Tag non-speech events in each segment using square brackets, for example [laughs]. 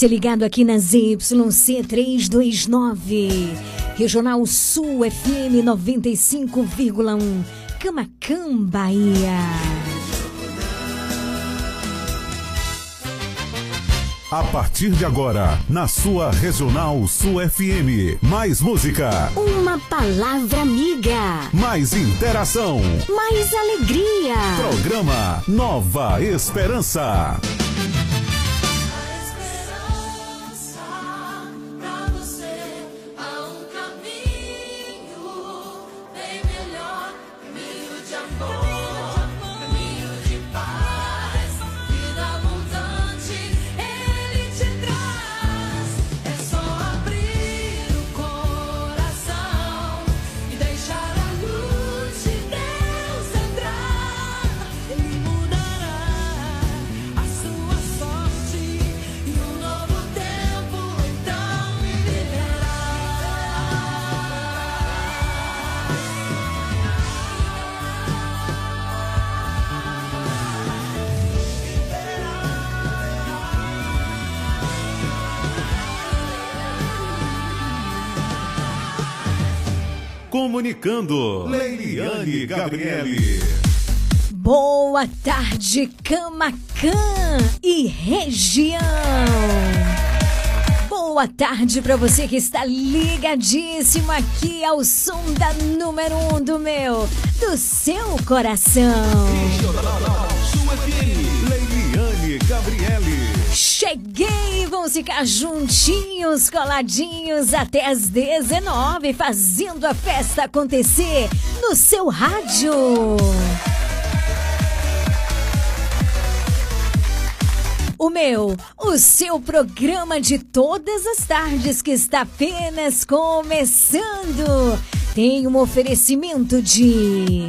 Você ligado aqui na ZYC 329, Regional Sul FM 95,1, Camacan, Bahia. A partir de agora, na sua Regional Sul FM, mais música. Uma palavra amiga. Mais interação. Mais alegria. Programa Nova Esperança. Comunicando. Leiliane Gabriele. Boa tarde, Camacan e região. Boa tarde para você que está ligadíssimo aqui ao som da número um do meu, do seu coração. Leiliane Gabriele. Cheguei, vamos ficar juntinhos, coladinhos até as 19, fazendo a festa acontecer no seu rádio. O meu, o seu programa de todas as tardes que está apenas começando. Tem um oferecimento de.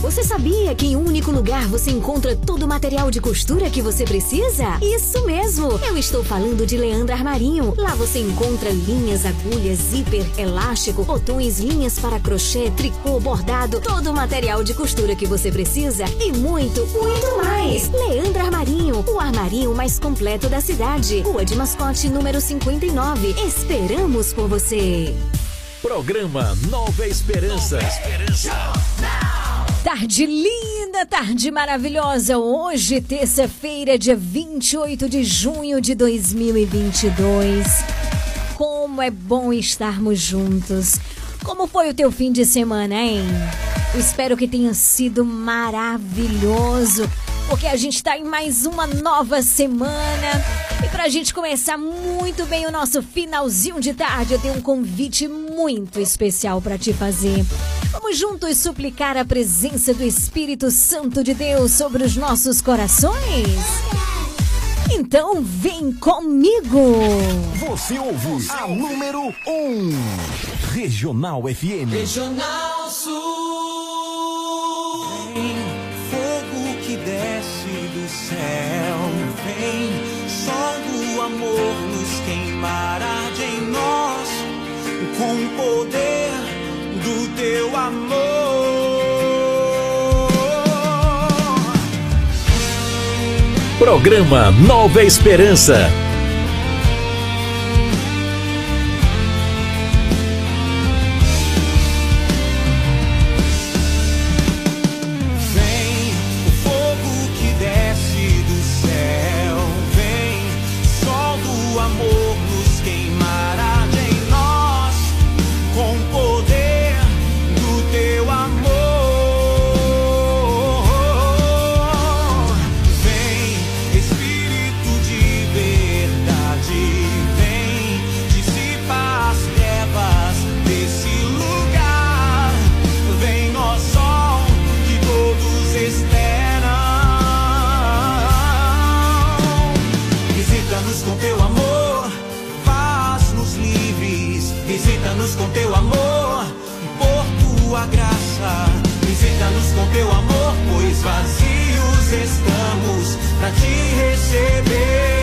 Você sabia que em um único lugar você encontra todo o material de costura que você precisa? Isso mesmo! Eu estou falando de Leandro Armarinho. Lá você encontra linhas, agulhas, zíper, elástico, botões, linhas para crochê, tricô, bordado, todo o material de costura que você precisa e muito, muito mais! Leandro Armarinho, o armarinho mais completo da cidade. Rua de Mascote, número 59. Esperamos por você! Programa Nova Esperança. Tarde linda, tarde maravilhosa. Hoje, terça-feira, dia 28 de junho de 2022. Como é bom estarmos juntos. Como foi o teu fim de semana, hein? Eu espero que tenha sido maravilhoso, porque a gente está em mais uma nova semana. E para a gente começar muito bem o nosso finalzinho de tarde, eu tenho um convite muito especial para te fazer. Vamos juntos suplicar a presença do Espírito Santo de Deus sobre os nossos corações? Então vem comigo! Você ouve a número 1. Um. Regional FM. Regional Sul. Vem, fogo que desce do céu. Vem, sol do amor nos queimará de em nós. Com o poder do teu amor. Programa Nova Esperança. Visita-nos com teu amor, pois vazios estamos pra te receber.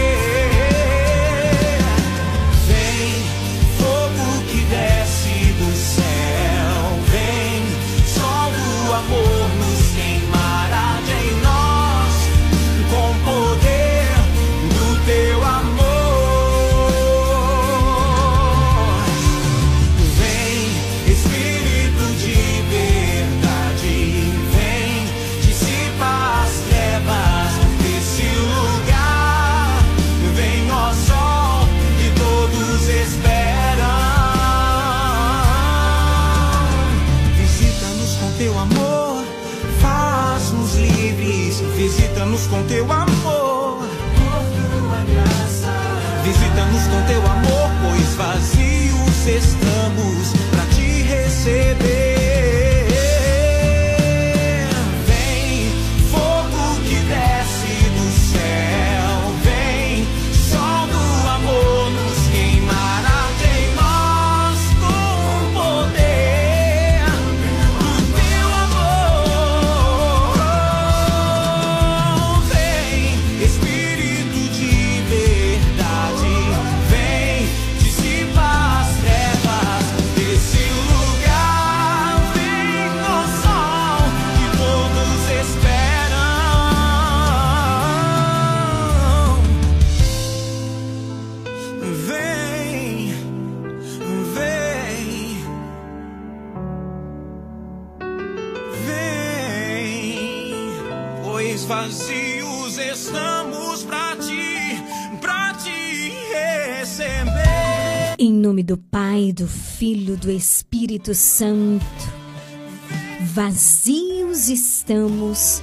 Em nome do Pai, do Filho, do Espírito Santo, vazios estamos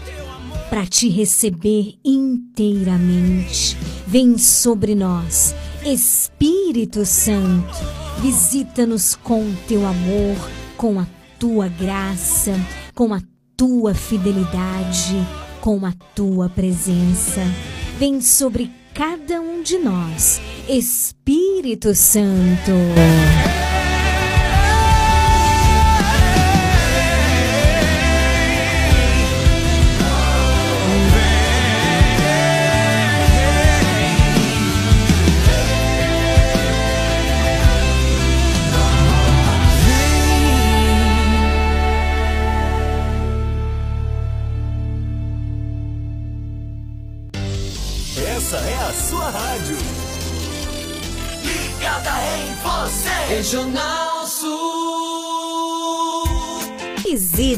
para te receber inteiramente. Vem sobre nós, Espírito Santo, visita-nos com teu amor, com a tua graça, com a tua fidelidade, com a tua presença. Vem sobre cada um de nós, Espírito Santo.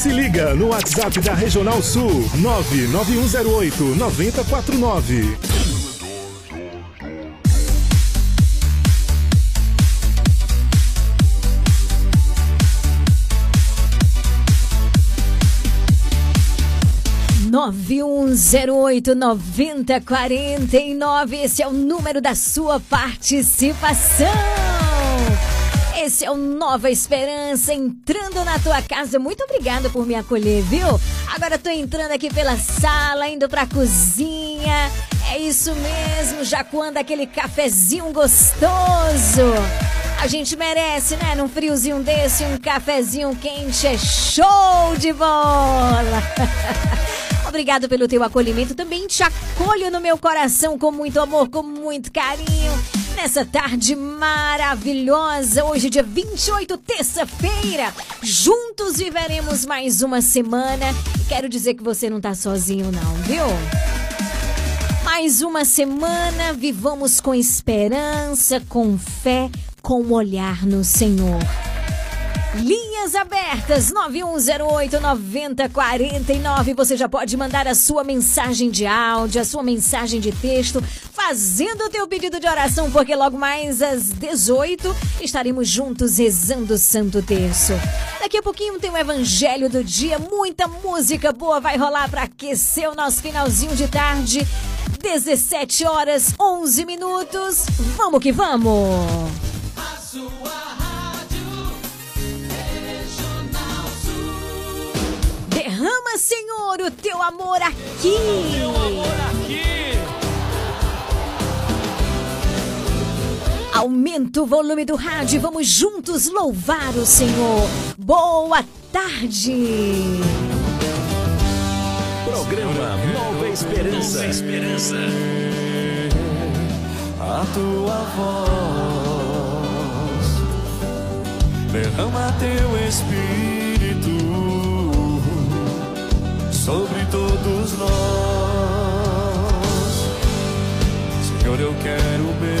Se liga no WhatsApp da Regional Sul 99108 9049. Nove um zero oito noventa quarenta e nove. Esse é o número da sua participação. Esse é o Nova Esperança entrando na tua casa. Muito obrigada por me acolher, viu? Agora tô entrando aqui pela sala, indo pra cozinha. É isso mesmo, já quando aquele cafezinho gostoso. A gente merece, né? Num friozinho desse, um cafezinho quente é show de bola. [laughs] Obrigado pelo teu acolhimento. Também te acolho no meu coração com muito amor, com muito carinho. Nessa tarde maravilhosa, hoje, dia 28, terça-feira. Juntos viveremos mais uma semana. Quero dizer que você não tá sozinho, não, viu? Mais uma semana, vivamos com esperança, com fé, com olhar no Senhor. Linhas abertas 9108-9049. Você já pode mandar a sua mensagem de áudio, a sua mensagem de texto, fazendo o teu pedido de oração, porque logo mais às 18 estaremos juntos rezando o Santo Terço. Daqui a pouquinho tem o Evangelho do Dia, muita música boa vai rolar para aquecer o nosso finalzinho de tarde. 17 horas 11 minutos. Vamos que vamos! A sua Derrama, Senhor, o teu amor aqui. Aumenta o volume do rádio, e vamos juntos louvar o Senhor. Boa tarde. Programa Nova Esperança. Esperança. a tua voz. Derrama teu espírito sobre todos nós. Senhor, eu quero mergulhar,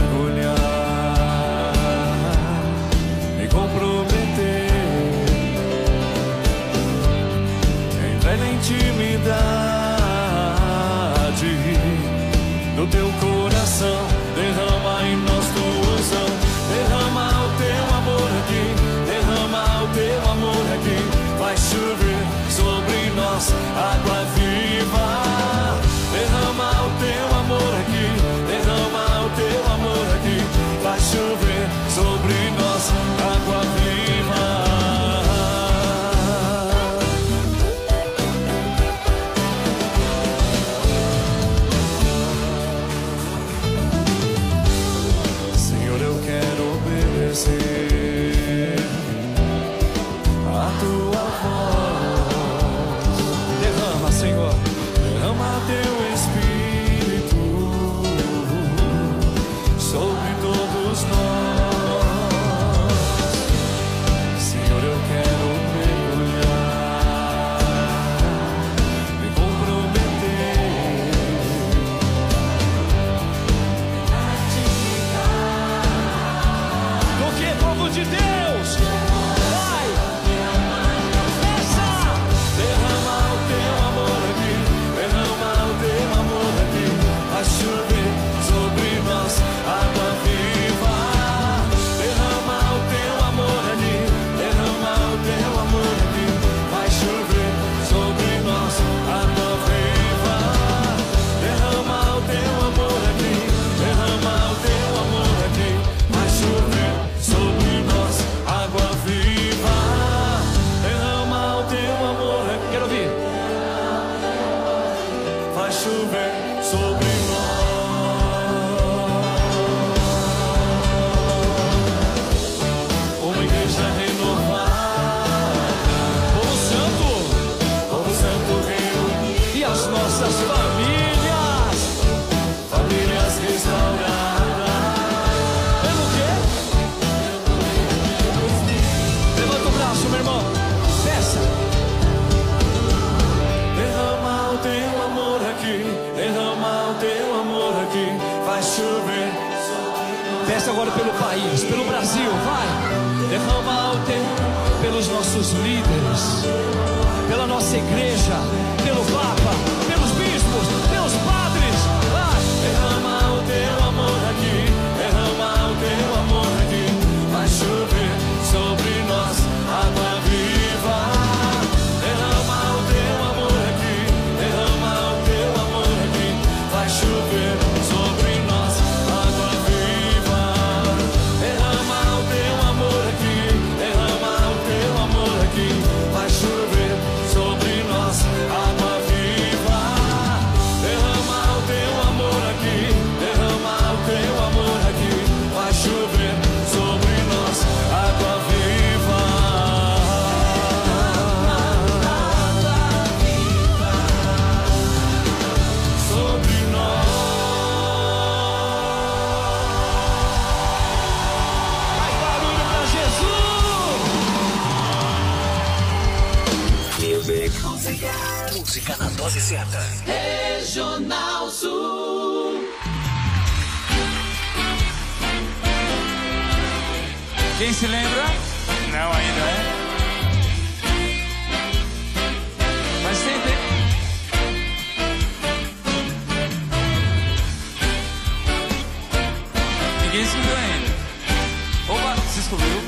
música na dose certa. Regional Sul. Quem se lembra? Não ainda, né? Mas sempre. Ninguém se lembrou ainda. Opa, se descobriu.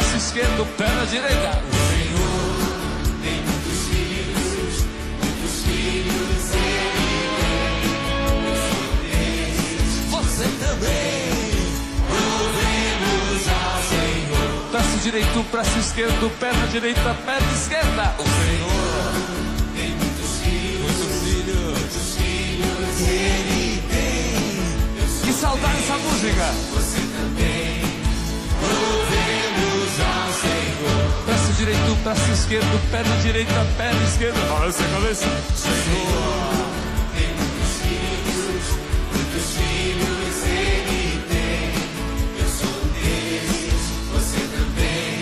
braço esquerdo, perna direita. O Senhor tem muitos filhos, muitos filhos ele tem. Você também. Louvemos ao Senhor. Braço direito, braço esquerdo, perna direita, perna esquerda. O Senhor tem muitos filhos, muitos filhos, muitos filhos ele tem. Que saudade essa música. Você também. Louvemos direito, braço esquerdo, perna direita, perna esquerda, balança a cabeça. Senhor, tem muitos filhos, muitos filhos ele tem. Eu sou um é deles, você também.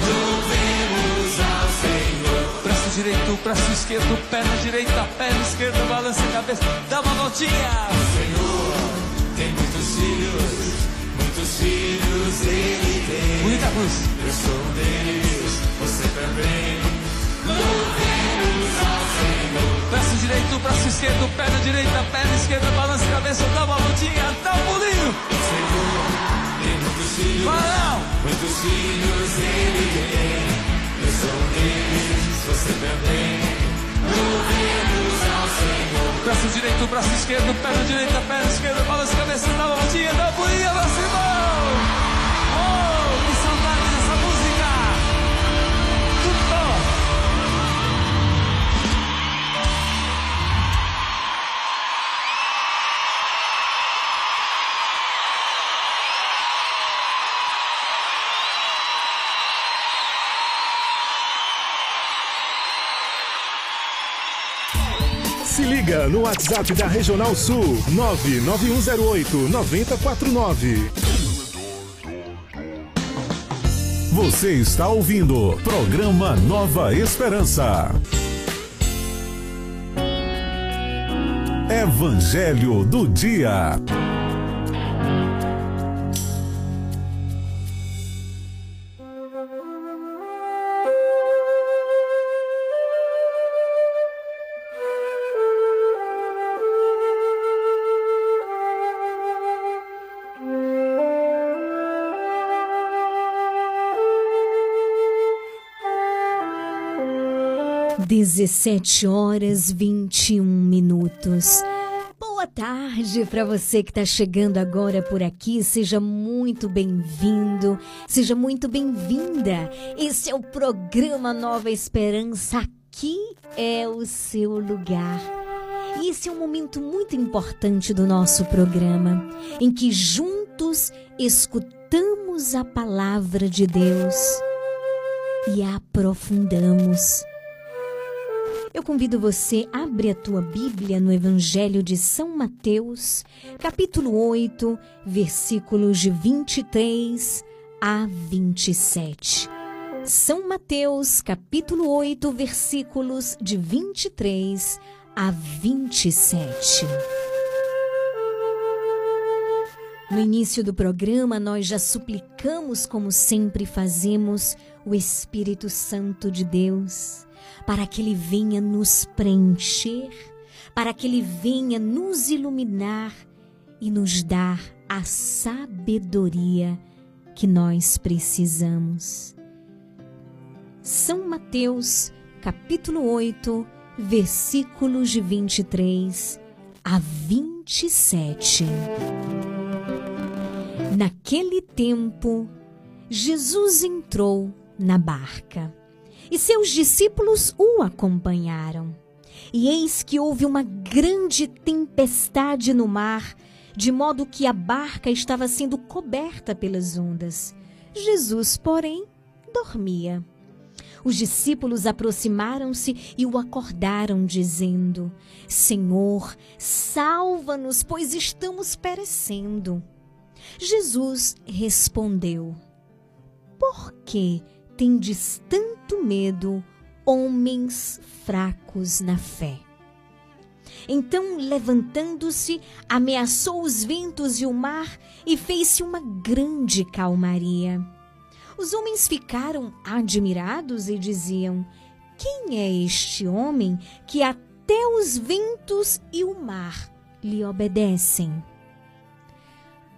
Louvemos ao Senhor. Braço direito, braço esquerdo, perna direita, perna esquerda, balança a cabeça, dá uma voltinha. Senhor, tem muitos filhos. Muitos filhos ele tem. Muita luz. Eu sou um deles você também. Louvemos ao Senhor. Braço direito, braço esquerdo, perna direita, perna esquerda, balança a cabeça, dá uma voltinha, dá um pulinho. Senhor tem muitos filhos, Fala, muitos filhos ele tem. Eu sou um deles, você também. Louvemos ao Senhor. Braço direito, braço esquerdo, perna direita, perna esquerda, balança a cabeça, dá uma voltinha, dá um pulinho, abraço irmão. Liga no WhatsApp da Regional Sul 99108 9049. Você está ouvindo programa Nova Esperança. Evangelho do Dia. Dezessete horas 21 minutos. Boa tarde para você que está chegando agora por aqui. Seja muito bem-vindo, seja muito bem-vinda. Esse é o programa Nova Esperança. Aqui é o seu lugar. E esse é um momento muito importante do nosso programa, em que juntos escutamos a palavra de Deus e a aprofundamos. Eu convido você, abre a tua Bíblia no Evangelho de São Mateus, capítulo 8, versículos de 23 a 27. São Mateus, capítulo 8, versículos de 23 a 27. No início do programa, nós já suplicamos, como sempre fazemos, o Espírito Santo de Deus para que Ele venha nos preencher, para que Ele venha nos iluminar e nos dar a sabedoria que nós precisamos. São Mateus, capítulo 8, versículos de 23 a 27. Naquele tempo, Jesus entrou na barca e seus discípulos o acompanharam. E eis que houve uma grande tempestade no mar, de modo que a barca estava sendo coberta pelas ondas. Jesus, porém, dormia. Os discípulos aproximaram-se e o acordaram, dizendo: Senhor, salva-nos, pois estamos perecendo. Jesus respondeu: Por que tendes tanto medo, homens fracos na fé? Então, levantando-se, ameaçou os ventos e o mar e fez-se uma grande calmaria. Os homens ficaram admirados e diziam: Quem é este homem que até os ventos e o mar lhe obedecem?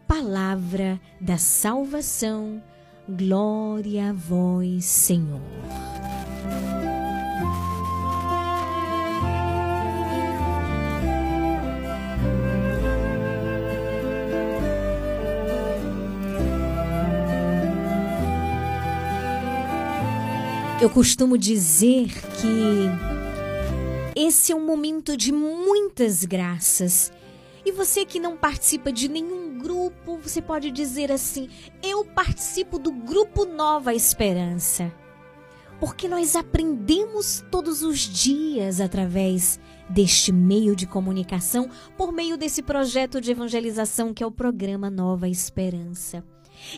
Palavra da salvação, glória a vós, Senhor. Eu costumo dizer que esse é um momento de muitas graças. E você que não participa de nenhum grupo, você pode dizer assim: eu participo do grupo Nova Esperança. Porque nós aprendemos todos os dias através deste meio de comunicação, por meio desse projeto de evangelização que é o programa Nova Esperança.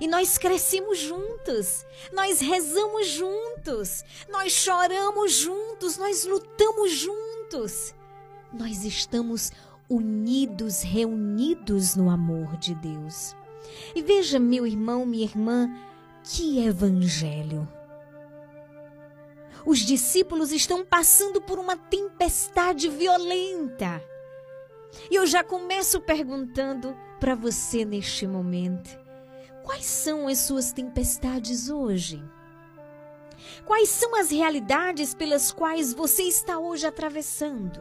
E nós crescemos juntos, nós rezamos juntos, nós choramos juntos, nós lutamos juntos. Nós estamos unidos, reunidos no amor de Deus. E veja, meu irmão, minha irmã, que evangelho. Os discípulos estão passando por uma tempestade violenta. E eu já começo perguntando para você neste momento: quais são as suas tempestades hoje? Quais são as realidades pelas quais você está hoje atravessando?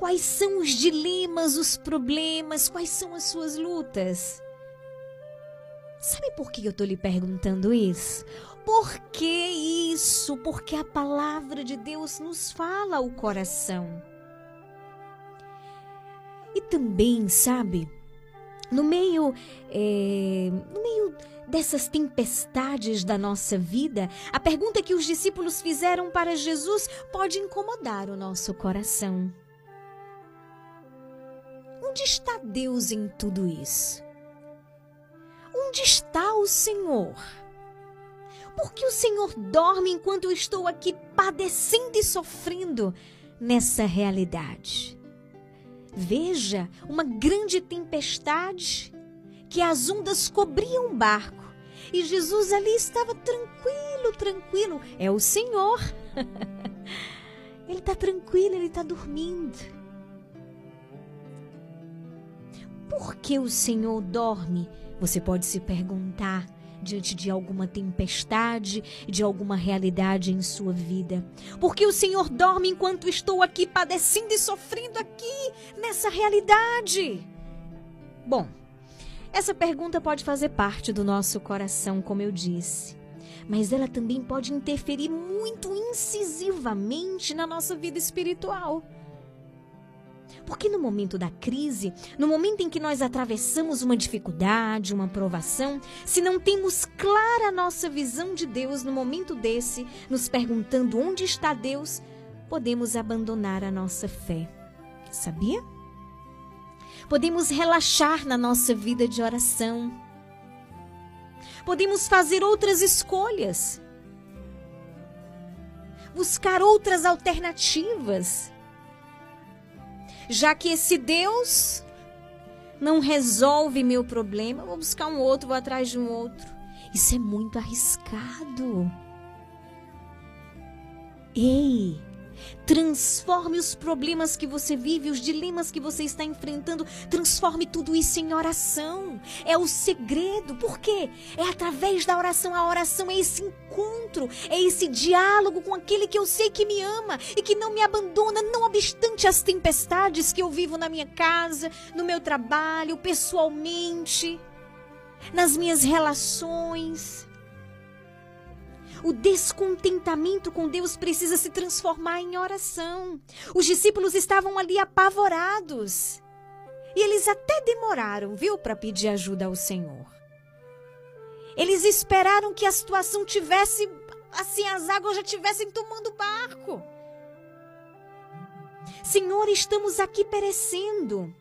Quais são os dilemas, os problemas, quais são as suas lutas? Sabe por que eu estou lhe perguntando isso? Por que isso? Porque a palavra de Deus nos fala ao coração. E também, sabe, no meio, é, no meio dessas tempestades da nossa vida, a pergunta que os discípulos fizeram para Jesus pode incomodar o nosso coração. Onde está Deus em tudo isso? Onde está o Senhor? Por que o Senhor dorme enquanto eu estou aqui padecendo e sofrendo nessa realidade? Veja uma grande tempestade que as ondas cobriam o barco e Jesus ali estava tranquilo, tranquilo. É o Senhor. [laughs] ele está tranquilo, ele está dormindo. Por que o Senhor dorme? Você pode se perguntar diante de alguma tempestade, de alguma realidade em sua vida. Porque o Senhor dorme enquanto estou aqui padecendo e sofrendo aqui nessa realidade. Bom, essa pergunta pode fazer parte do nosso coração, como eu disse, mas ela também pode interferir muito incisivamente na nossa vida espiritual. Porque no momento da crise, no momento em que nós atravessamos uma dificuldade, uma provação, se não temos clara a nossa visão de Deus no momento desse, nos perguntando onde está Deus, podemos abandonar a nossa fé. Sabia? Podemos relaxar na nossa vida de oração. Podemos fazer outras escolhas. Buscar outras alternativas já que esse Deus não resolve meu problema, vou buscar um outro, vou atrás de um outro. Isso é muito arriscado. Ei, Transforme os problemas que você vive, os dilemas que você está enfrentando, transforme tudo isso em oração. É o segredo. Por quê? É através da oração. A oração é esse encontro, é esse diálogo com aquele que eu sei que me ama e que não me abandona, não obstante as tempestades que eu vivo na minha casa, no meu trabalho, pessoalmente, nas minhas relações. O descontentamento com Deus precisa se transformar em oração. Os discípulos estavam ali apavorados. E eles até demoraram, viu, para pedir ajuda ao Senhor. Eles esperaram que a situação tivesse assim, as águas já tivessem tomando o barco. Senhor, estamos aqui perecendo.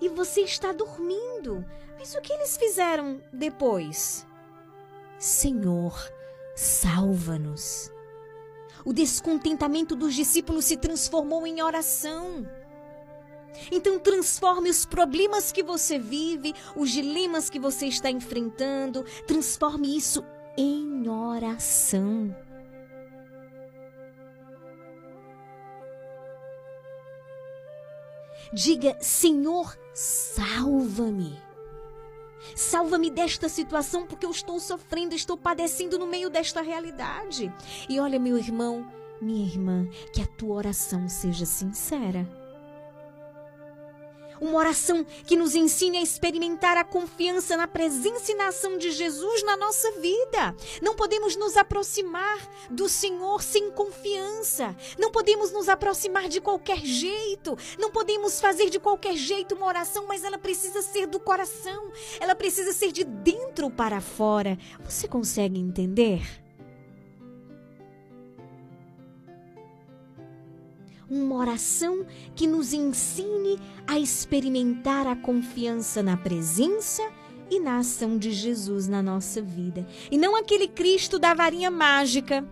E você está dormindo. Mas o que eles fizeram depois? Senhor, salva-nos. O descontentamento dos discípulos se transformou em oração. Então, transforme os problemas que você vive, os dilemas que você está enfrentando, transforme isso em oração. Diga: Senhor, salva-me. Salva-me desta situação porque eu estou sofrendo, estou padecendo no meio desta realidade. E olha, meu irmão, minha irmã, que a tua oração seja sincera uma oração que nos ensine a experimentar a confiança na presença e na ação de Jesus na nossa vida. Não podemos nos aproximar do Senhor sem confiança. Não podemos nos aproximar de qualquer jeito. Não podemos fazer de qualquer jeito uma oração, mas ela precisa ser do coração. Ela precisa ser de dentro para fora. Você consegue entender? Uma oração que nos ensine a experimentar a confiança na presença e na ação de Jesus na nossa vida. E não aquele Cristo da varinha mágica.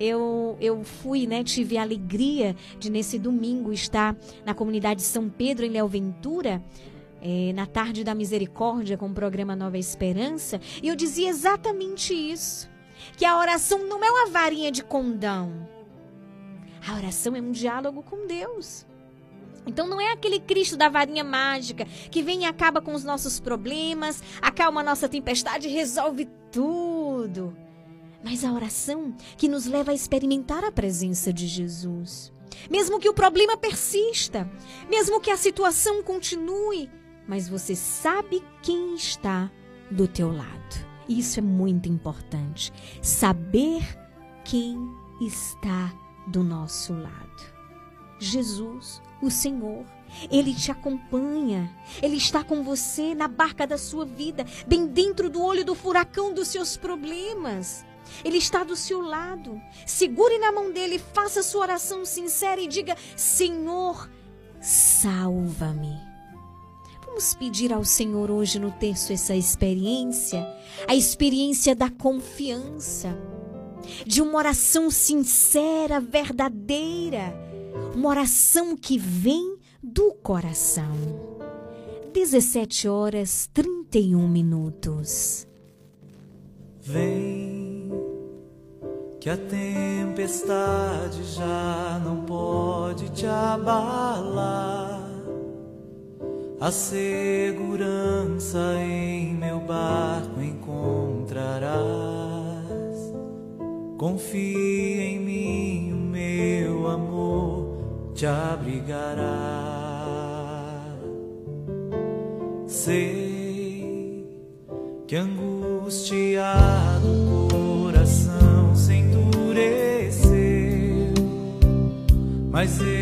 Eu, eu fui, né, tive a alegria de nesse domingo estar na comunidade São Pedro, em Léo Ventura, é, na tarde da misericórdia com o programa Nova Esperança, e eu dizia exatamente isso: que a oração não é uma varinha de condão. A oração é um diálogo com Deus. Então não é aquele Cristo da varinha mágica que vem e acaba com os nossos problemas, acalma a nossa tempestade e resolve tudo. Mas a oração que nos leva a experimentar a presença de Jesus. Mesmo que o problema persista, mesmo que a situação continue, mas você sabe quem está do teu lado. Isso é muito importante. Saber quem está do nosso lado. Jesus, o Senhor. Ele te acompanha. Ele está com você na barca da sua vida, bem dentro do olho do furacão dos seus problemas. Ele está do seu lado. Segure na mão dele, faça sua oração sincera e diga: Senhor, salva-me. Vamos pedir ao Senhor hoje no texto essa experiência, a experiência da confiança, de uma oração sincera, verdadeira uma oração que vem do coração. 17 horas 31 minutos. Vem, que a tempestade já não pode te abalar. A segurança em meu barco encontrarás. Confia em mim, o meu amor te abrigará. Sei que angustiado o coração se endureceu, mas eu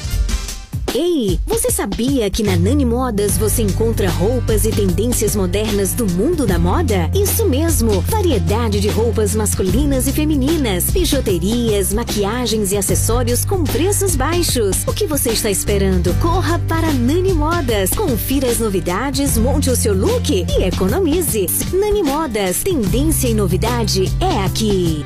Ei, você sabia que na Nani Modas você encontra roupas e tendências modernas do mundo da moda? Isso mesmo, variedade de roupas masculinas e femininas, bijuterias, maquiagens e acessórios com preços baixos. O que você está esperando? Corra para Nani Modas, confira as novidades, monte o seu look e economize. Nani Modas, tendência e novidade é aqui.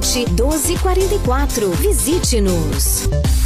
1244. Visite-nos.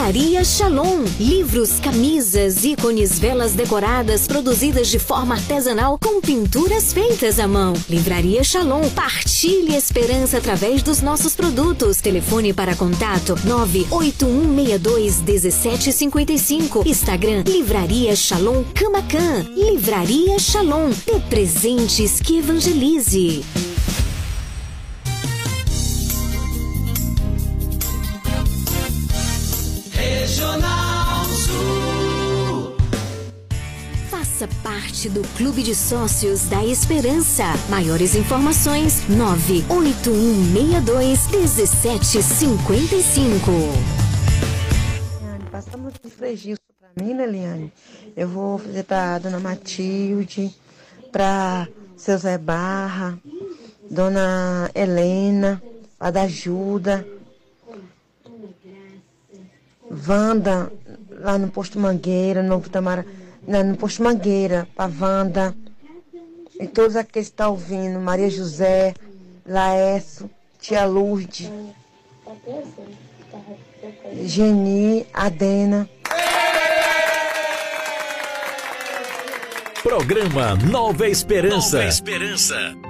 Livraria Shalom. Livros, camisas, ícones, velas decoradas produzidas de forma artesanal com pinturas feitas à mão. Livraria Shalom. Partilhe esperança através dos nossos produtos. Telefone para contato 981621755. Instagram Livraria Shalom Camacan. Livraria Shalom. Dê presentes que evangelize. Faça parte do Clube de Sócios da Esperança. Maiores informações: 981621755. Passamos de registro para mim, Leliane, eu vou fazer pra dona Matilde, pra seu Zé Barra, dona Helena, a da Ajuda, Wanda, lá no posto Mangueira, no Tamara, não, no posto Mangueira, pra Wanda, e todos aqueles que estão ouvindo, Maria José, Laércio, Tia Lourdes, Geni, Adena. Programa Nova Esperança. Nova Esperança.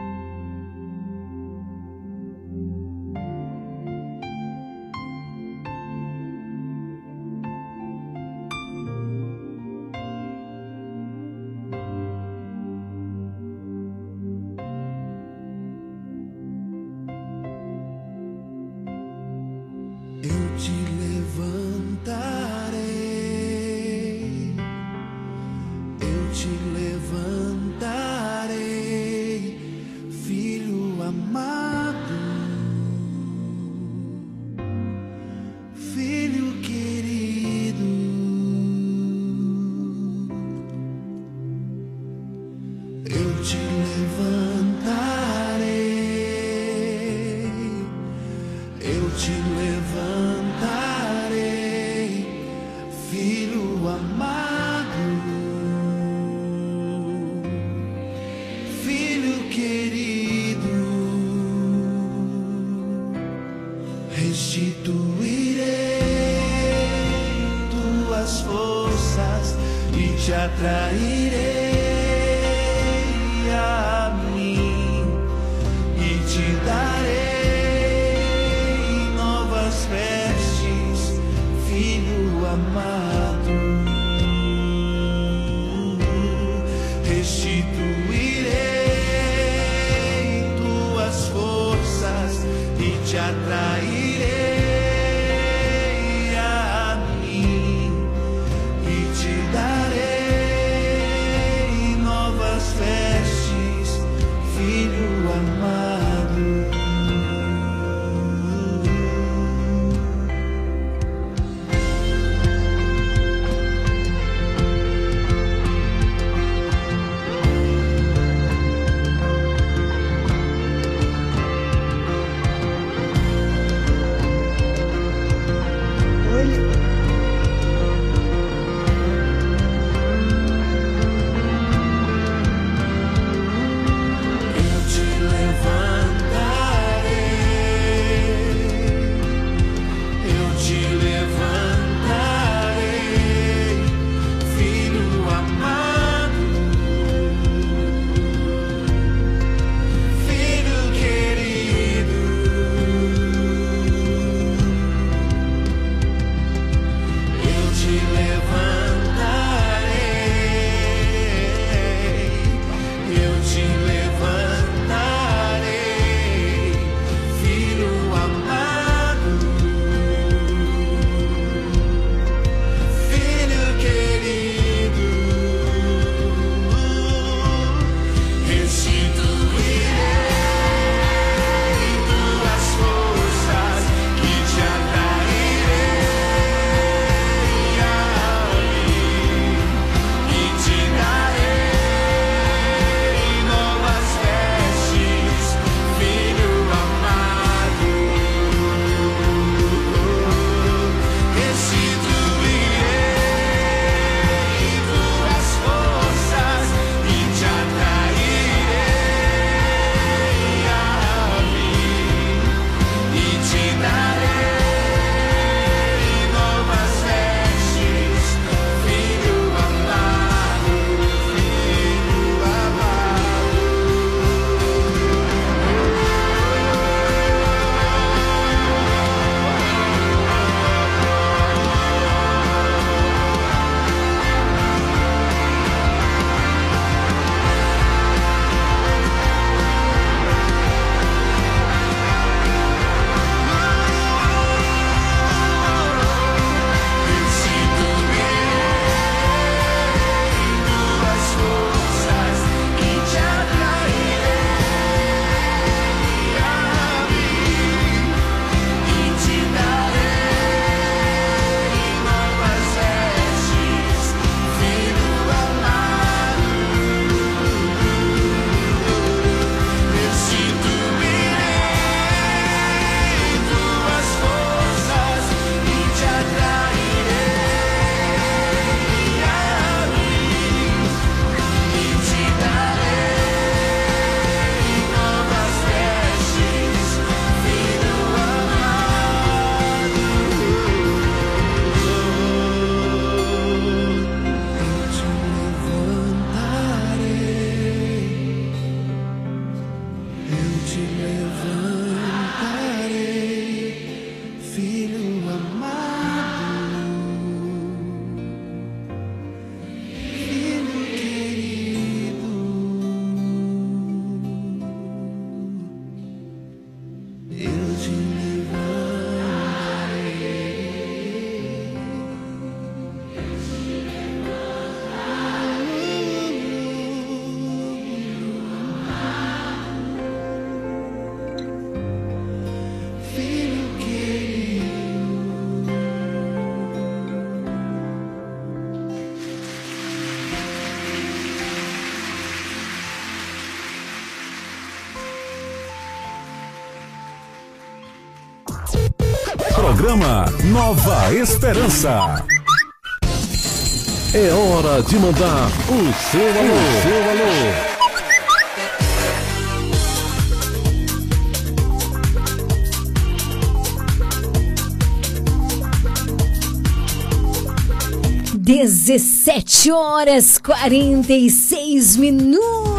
Programa Nova Esperança. É hora de mandar o seu alô. O seu alô. Dezessete horas quarenta e seis minutos.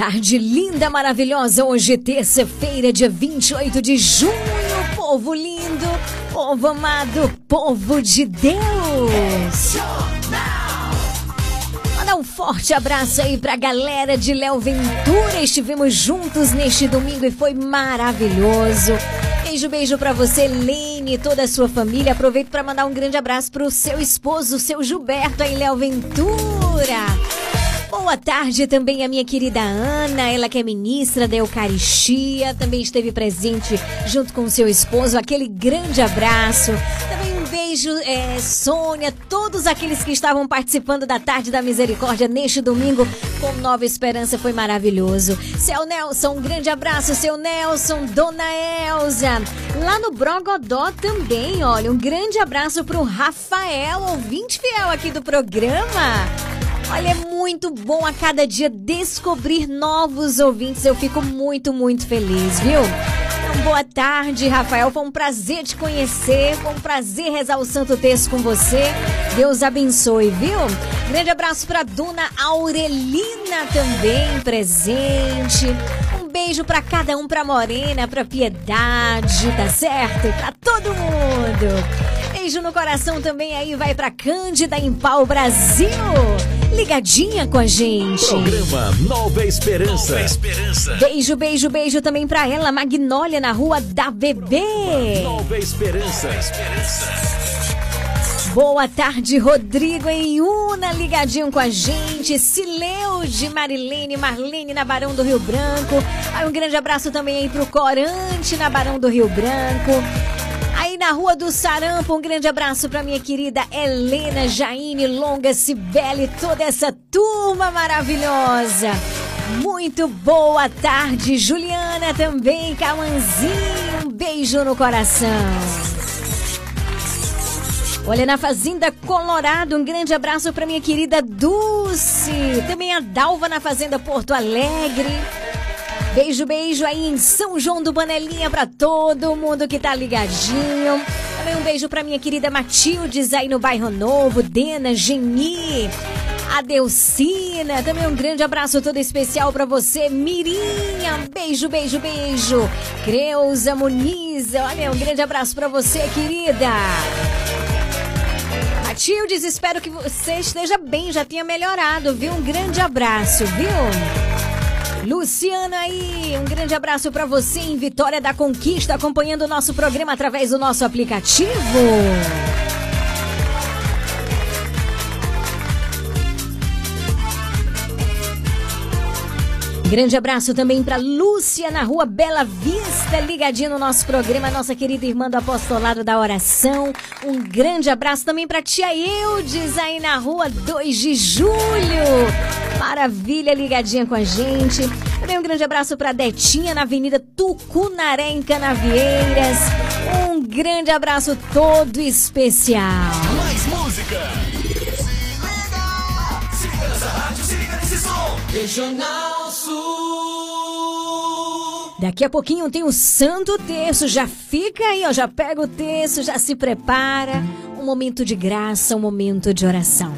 Tarde linda, maravilhosa. Hoje, terça-feira, dia 28 de junho. Povo lindo, povo amado, povo de Deus. Manda um forte abraço aí pra galera de Léo Ventura. Estivemos juntos neste domingo e foi maravilhoso. Beijo, beijo pra você, Lene toda a sua família. Aproveito para mandar um grande abraço pro seu esposo, seu Gilberto aí, Léo Ventura. Boa tarde também a minha querida Ana, ela que é ministra da Eucaristia, também esteve presente junto com seu esposo. Aquele grande abraço. Também um beijo, é, Sônia, todos aqueles que estavam participando da Tarde da Misericórdia neste domingo com Nova Esperança foi maravilhoso. Seu Nelson, um grande abraço, seu Nelson, Dona Elza. Lá no Brogodó também, olha, um grande abraço pro Rafael, ouvinte fiel aqui do programa. Olha, é muito bom a cada dia descobrir novos ouvintes. Eu fico muito, muito feliz, viu? Então, boa tarde, Rafael. Foi um prazer te conhecer. Foi um prazer rezar o Santo Texto com você. Deus abençoe, viu? Grande abraço para Dona Aurelina também presente. Beijo para cada um, para Morena, para Piedade, tá certo? Para todo mundo. Beijo no coração também aí vai para Cândida em Pau Brasil ligadinha com a gente. Programa Nova Esperança. Nova Esperança. Beijo, beijo, beijo também pra ela, Magnólia, na rua da Bebê. Nova Esperança. Nova Esperança. Boa tarde, Rodrigo e Una ligadinho com a gente. Sileude, Marilene, Marlene na Barão do Rio Branco. Aí um grande abraço também aí pro Corante na Barão do Rio Branco. Aí na Rua do Sarampo, um grande abraço para minha querida Helena, Jaine, Longa, Cibele, toda essa turma maravilhosa. Muito boa tarde, Juliana também, Camanzinho, um beijo no coração. Olha, na Fazenda Colorado, um grande abraço para minha querida Dulce. Também a Dalva na Fazenda Porto Alegre. Beijo, beijo aí em São João do Banelinha para todo mundo que tá ligadinho. Também um beijo para minha querida Matildes aí no Bairro Novo, Dena, Geni, Adelcina. Também um grande abraço todo especial para você, Mirinha. Beijo, beijo, beijo. Creuza Muniz, olha, um grande abraço para você, querida. Matildes, espero que você esteja bem, já tenha melhorado, viu? Um grande abraço, viu? Luciana aí, um grande abraço para você em Vitória da Conquista, acompanhando o nosso programa através do nosso aplicativo. Grande abraço também para Lúcia na rua Bela Vista, ligadinho no nosso programa, nossa querida irmã do apostolado da oração. Um grande abraço também para tia Eudes aí na rua 2 de julho. Maravilha, ligadinha com a gente. Também um grande abraço para Detinha na Avenida Tucunaré em Canavieiras. Um grande abraço todo especial. Mais música. Regional Sul. Daqui a pouquinho tem o Santo Terço. Já fica aí, ó. Já pega o terço, já se prepara. Um momento de graça, um momento de oração.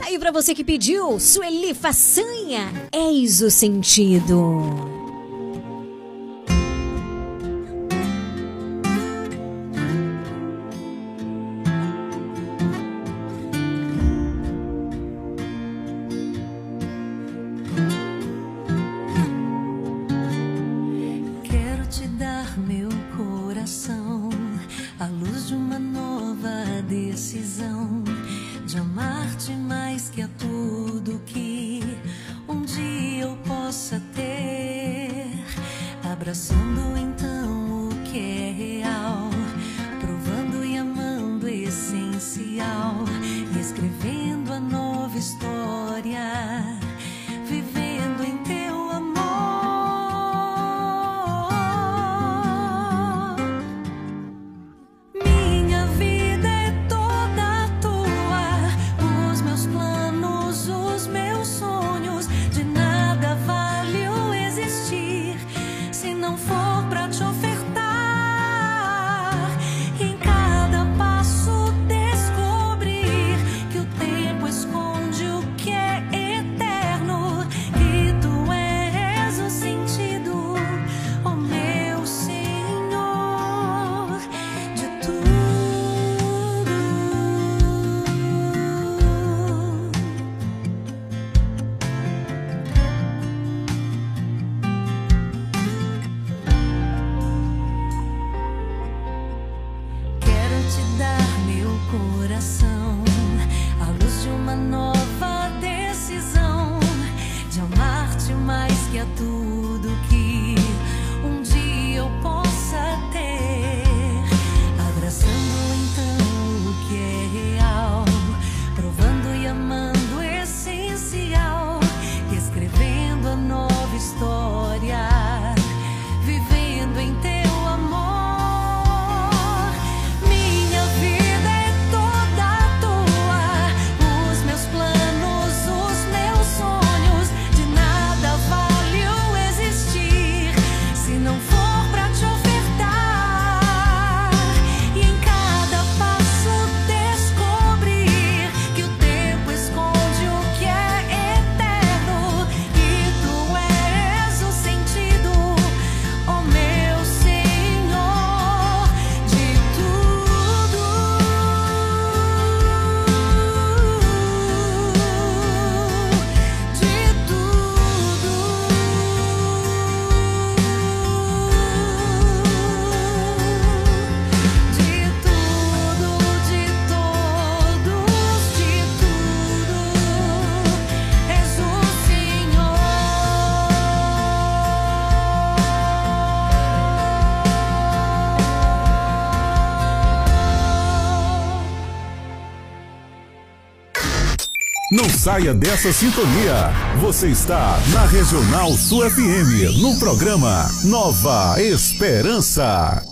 Aí para você que pediu, Sueli Façanha, eis o sentido. Saia dessa sintonia. Você está na Regional Sul FM, no programa Nova Esperança.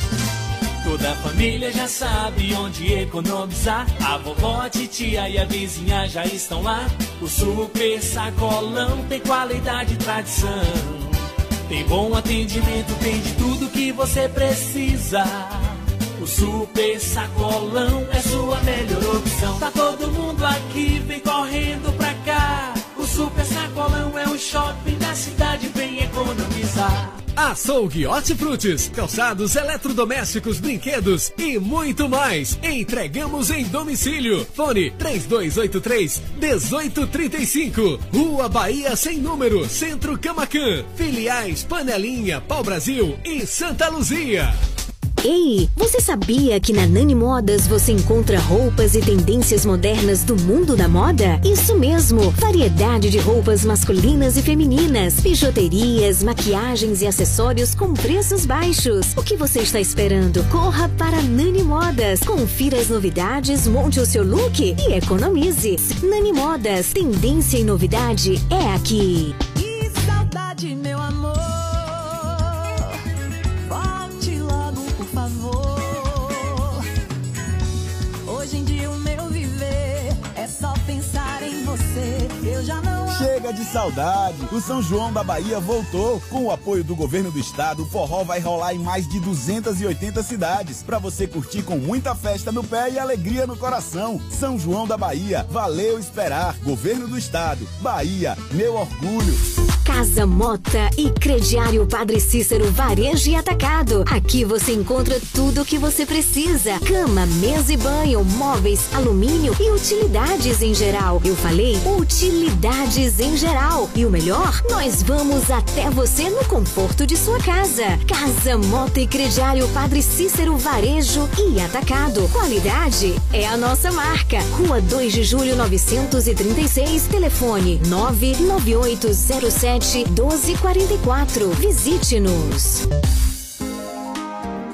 Toda a família já sabe onde economizar. A vovó, a titia e a vizinha já estão lá. O super sacolão tem qualidade e tradição. Tem bom atendimento, tem de tudo que você precisa. O super sacolão é sua melhor opção. Tá todo mundo aqui, vem correndo pra cá. O super sacolão é o shopping da cidade, economizar. Açougue Hortifrutis, calçados eletrodomésticos, brinquedos e muito mais. Entregamos em domicílio. Fone 3283 1835. Rua Bahia sem número, Centro Camacan. Filiais Panelinha, Pau Brasil e Santa Luzia. Ei, você sabia que na Nani Modas você encontra roupas e tendências modernas do mundo da moda? Isso mesmo, variedade de roupas masculinas e femininas, bijuterias, maquiagens e acessórios com preços baixos. O que você está esperando? Corra para Nani Modas, confira as novidades, monte o seu look e economize. Nani Modas, tendência e novidade é aqui. Que saudade, meu amor. De saudade! O São João da Bahia voltou. Com o apoio do governo do estado, o forró vai rolar em mais de 280 cidades. Para você curtir com muita festa no pé e alegria no coração. São João da Bahia, valeu esperar. Governo do estado, Bahia, meu orgulho. Casa Mota e Crediário Padre Cícero Varejo e Atacado. Aqui você encontra tudo o que você precisa: cama, mesa e banho, móveis, alumínio e utilidades em geral. Eu falei utilidades em geral. E o melhor, nós vamos até você no conforto de sua casa. Casa Mota e Crediário Padre Cícero Varejo e Atacado. Qualidade é a nossa marca. Rua 2 de Julho 936, telefone 99807 1244. Visite-nos.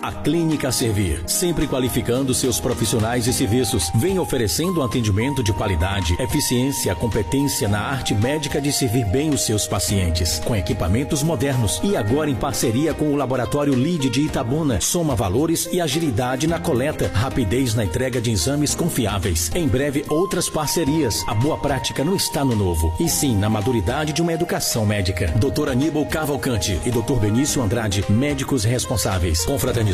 A Clínica Servir, sempre qualificando seus profissionais e serviços, vem oferecendo um atendimento de qualidade, eficiência, competência na arte médica de servir bem os seus pacientes, com equipamentos modernos e agora em parceria com o Laboratório LID de Itabuna, soma valores e agilidade na coleta, rapidez na entrega de exames confiáveis. Em breve, outras parcerias. A boa prática não está no novo, e sim na maturidade de uma educação médica. Dr. Aníbal Cavalcante e Dr. Benício Andrade, médicos responsáveis.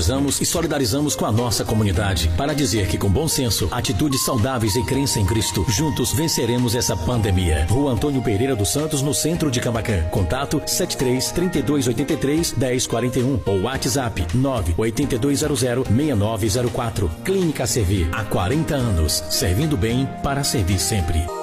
Confraternizamos e solidarizamos com a nossa comunidade para dizer que com bom senso, atitudes saudáveis e crença em Cristo, juntos venceremos essa pandemia. Rua Antônio Pereira dos Santos, no centro de Cambacan. Contato 73 3283 1041 ou WhatsApp 98200 6904. Clínica Servir há 40 anos, servindo bem para servir sempre.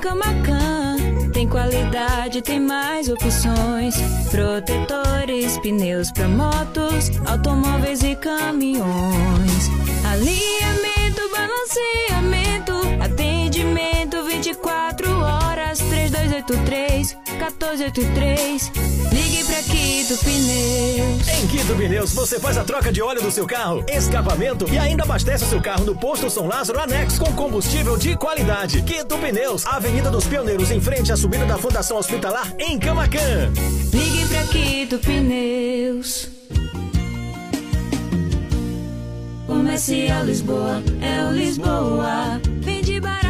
Camacan. Tem qualidade, tem mais opções. Protetores, pneus para motos, automóveis e caminhões. Alinhamento, balanceamento, atendimento 24 horas. 3283 1483. Ligue pra Quito Pneus. Em Quito Pneus, você faz a troca de óleo do seu carro, escapamento e ainda abastece o seu carro no posto São Lázaro Anexo com combustível de qualidade. Quito Pneus, Avenida dos Pioneiros, em frente à subida da Fundação Hospitalar, em Camacan. Ligue pra Quito Pneus. Comercial Lisboa, é o Lisboa. Vende barato.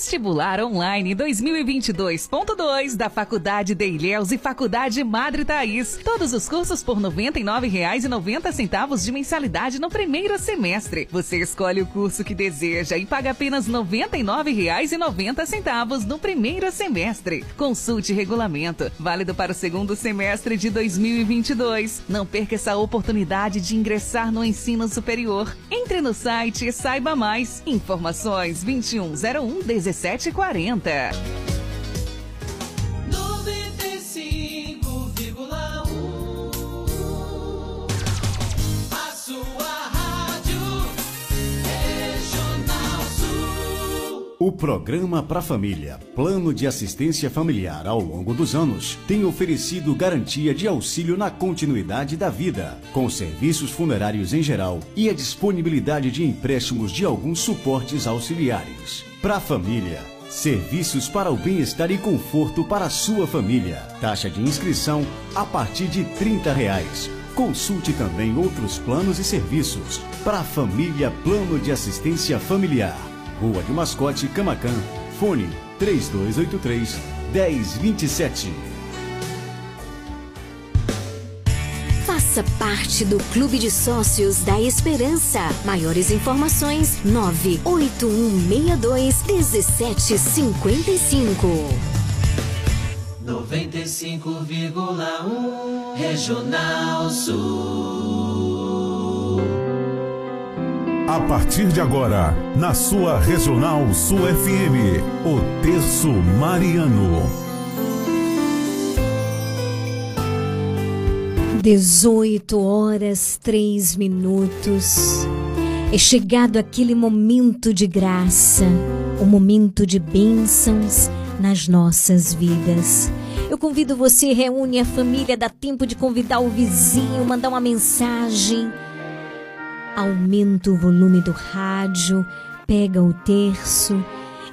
Vestibular Online 2022.2 da Faculdade de Ilhéus e Faculdade Madre Thaís. Todos os cursos por R$ 99,90 de mensalidade no primeiro semestre. Você escolhe o curso que deseja e paga apenas R$ 99,90 no primeiro semestre. Consulte regulamento. Válido para o segundo semestre de 2022. Não perca essa oportunidade de ingressar no ensino superior. Entre no site e saiba mais. Informações 2101 1740. 95,1 A sua rádio Regional Sul. O programa Pra Família, Plano de Assistência Familiar ao longo dos anos, tem oferecido garantia de auxílio na continuidade da vida, com serviços funerários em geral e a disponibilidade de empréstimos de alguns suportes auxiliares. Pra Família, serviços para o bem-estar e conforto para a sua família. Taxa de inscrição a partir de 30 reais. Consulte também outros planos e serviços. Pra Família Plano de Assistência Familiar. Rua de Mascote, Camacan. Fone 3283 1027. Faça parte do Clube de Sócios da Esperança. Maiores informações: 98162 1755. 95,1 Regional Sul. A partir de agora, na sua Regional Sul FM, o Terço Mariano. 18 horas 3 minutos. É chegado aquele momento de graça, o momento de bênçãos nas nossas vidas. Eu convido você, reúne a família, dá tempo de convidar o vizinho, mandar uma mensagem. Aumenta o volume do rádio, pega o terço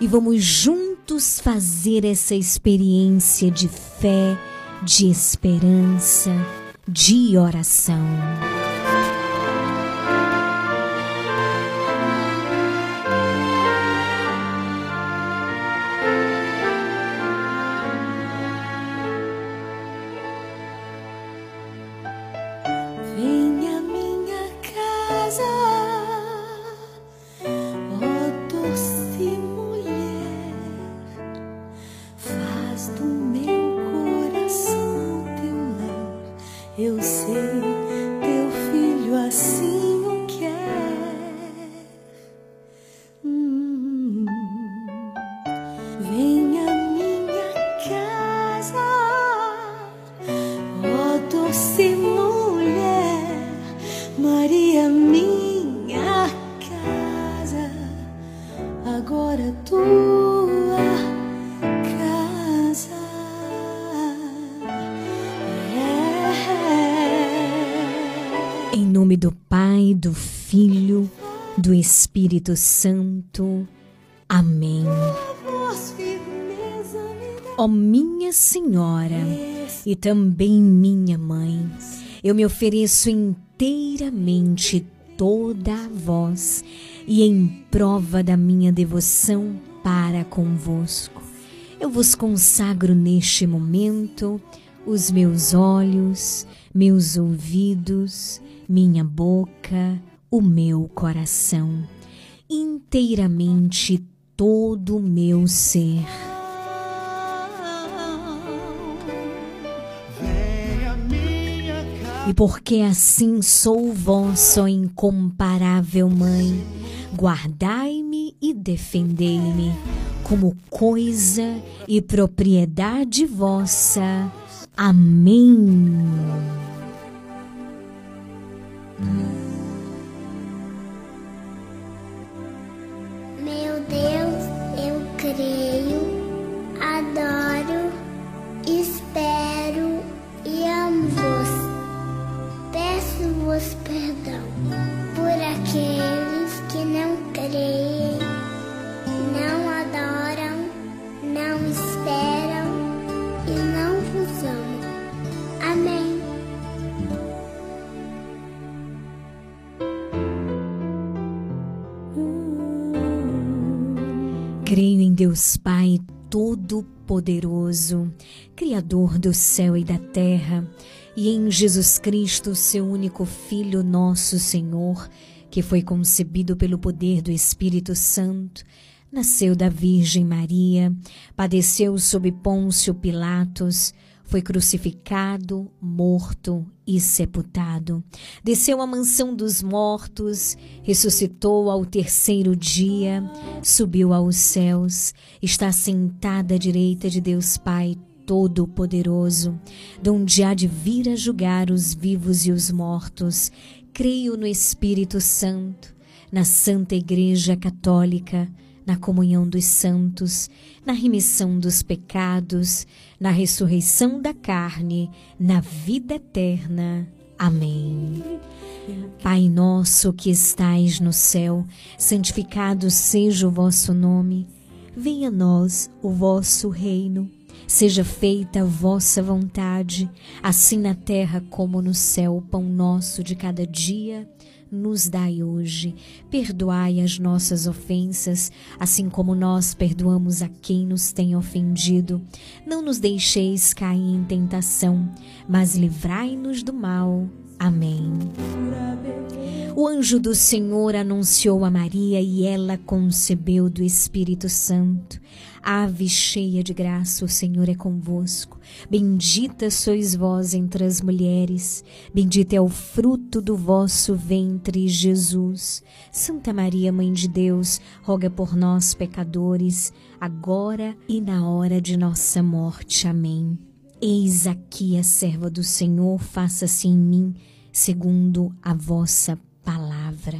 e vamos juntos fazer essa experiência de fé, de esperança, de oração. Espírito Santo. Amém. Ó minha Senhora e também minha mãe, eu me ofereço inteiramente toda a vós e em prova da minha devoção para convosco. Eu vos consagro neste momento os meus olhos, meus ouvidos, minha boca, o meu coração, inteiramente todo o meu ser. E porque assim sou vossa incomparável mãe, guardai-me e defendei-me como coisa e propriedade vossa. Amém. Meu Deus, eu creio, adoro, espero e amo-vos. Peço-vos perdão por aqueles que não creem, não adoram, não esperam e não vos amam. Amém. Creio em Deus Pai Todo-Poderoso, Criador do céu e da terra, e em Jesus Cristo, seu único Filho, nosso Senhor, que foi concebido pelo poder do Espírito Santo, nasceu da Virgem Maria, padeceu sob Pôncio Pilatos, foi crucificado, morto e sepultado. Desceu à mansão dos mortos, ressuscitou ao terceiro dia, subiu aos céus, está sentado à direita de Deus Pai Todo-Poderoso, donde há de vir a julgar os vivos e os mortos. Creio no Espírito Santo, na Santa Igreja Católica, na comunhão dos santos, na remissão dos pecados, na ressurreição da carne, na vida eterna. Amém. Pai nosso que estais no céu, santificado seja o vosso nome. Venha a nós o vosso reino. Seja feita a vossa vontade, assim na terra como no céu, o pão nosso de cada dia nos dai hoje. Perdoai as nossas ofensas, assim como nós perdoamos a quem nos tem ofendido. Não nos deixeis cair em tentação, mas livrai-nos do mal. Amém. O anjo do Senhor anunciou a Maria e ela concebeu do Espírito Santo. Ave cheia de graça, o Senhor é convosco. Bendita sois vós entre as mulheres, bendito é o fruto do vosso ventre, Jesus. Santa Maria, Mãe de Deus, roga por nós, pecadores, agora e na hora de nossa morte. Amém. Eis aqui a serva do Senhor, faça-se em mim, segundo a vossa palavra.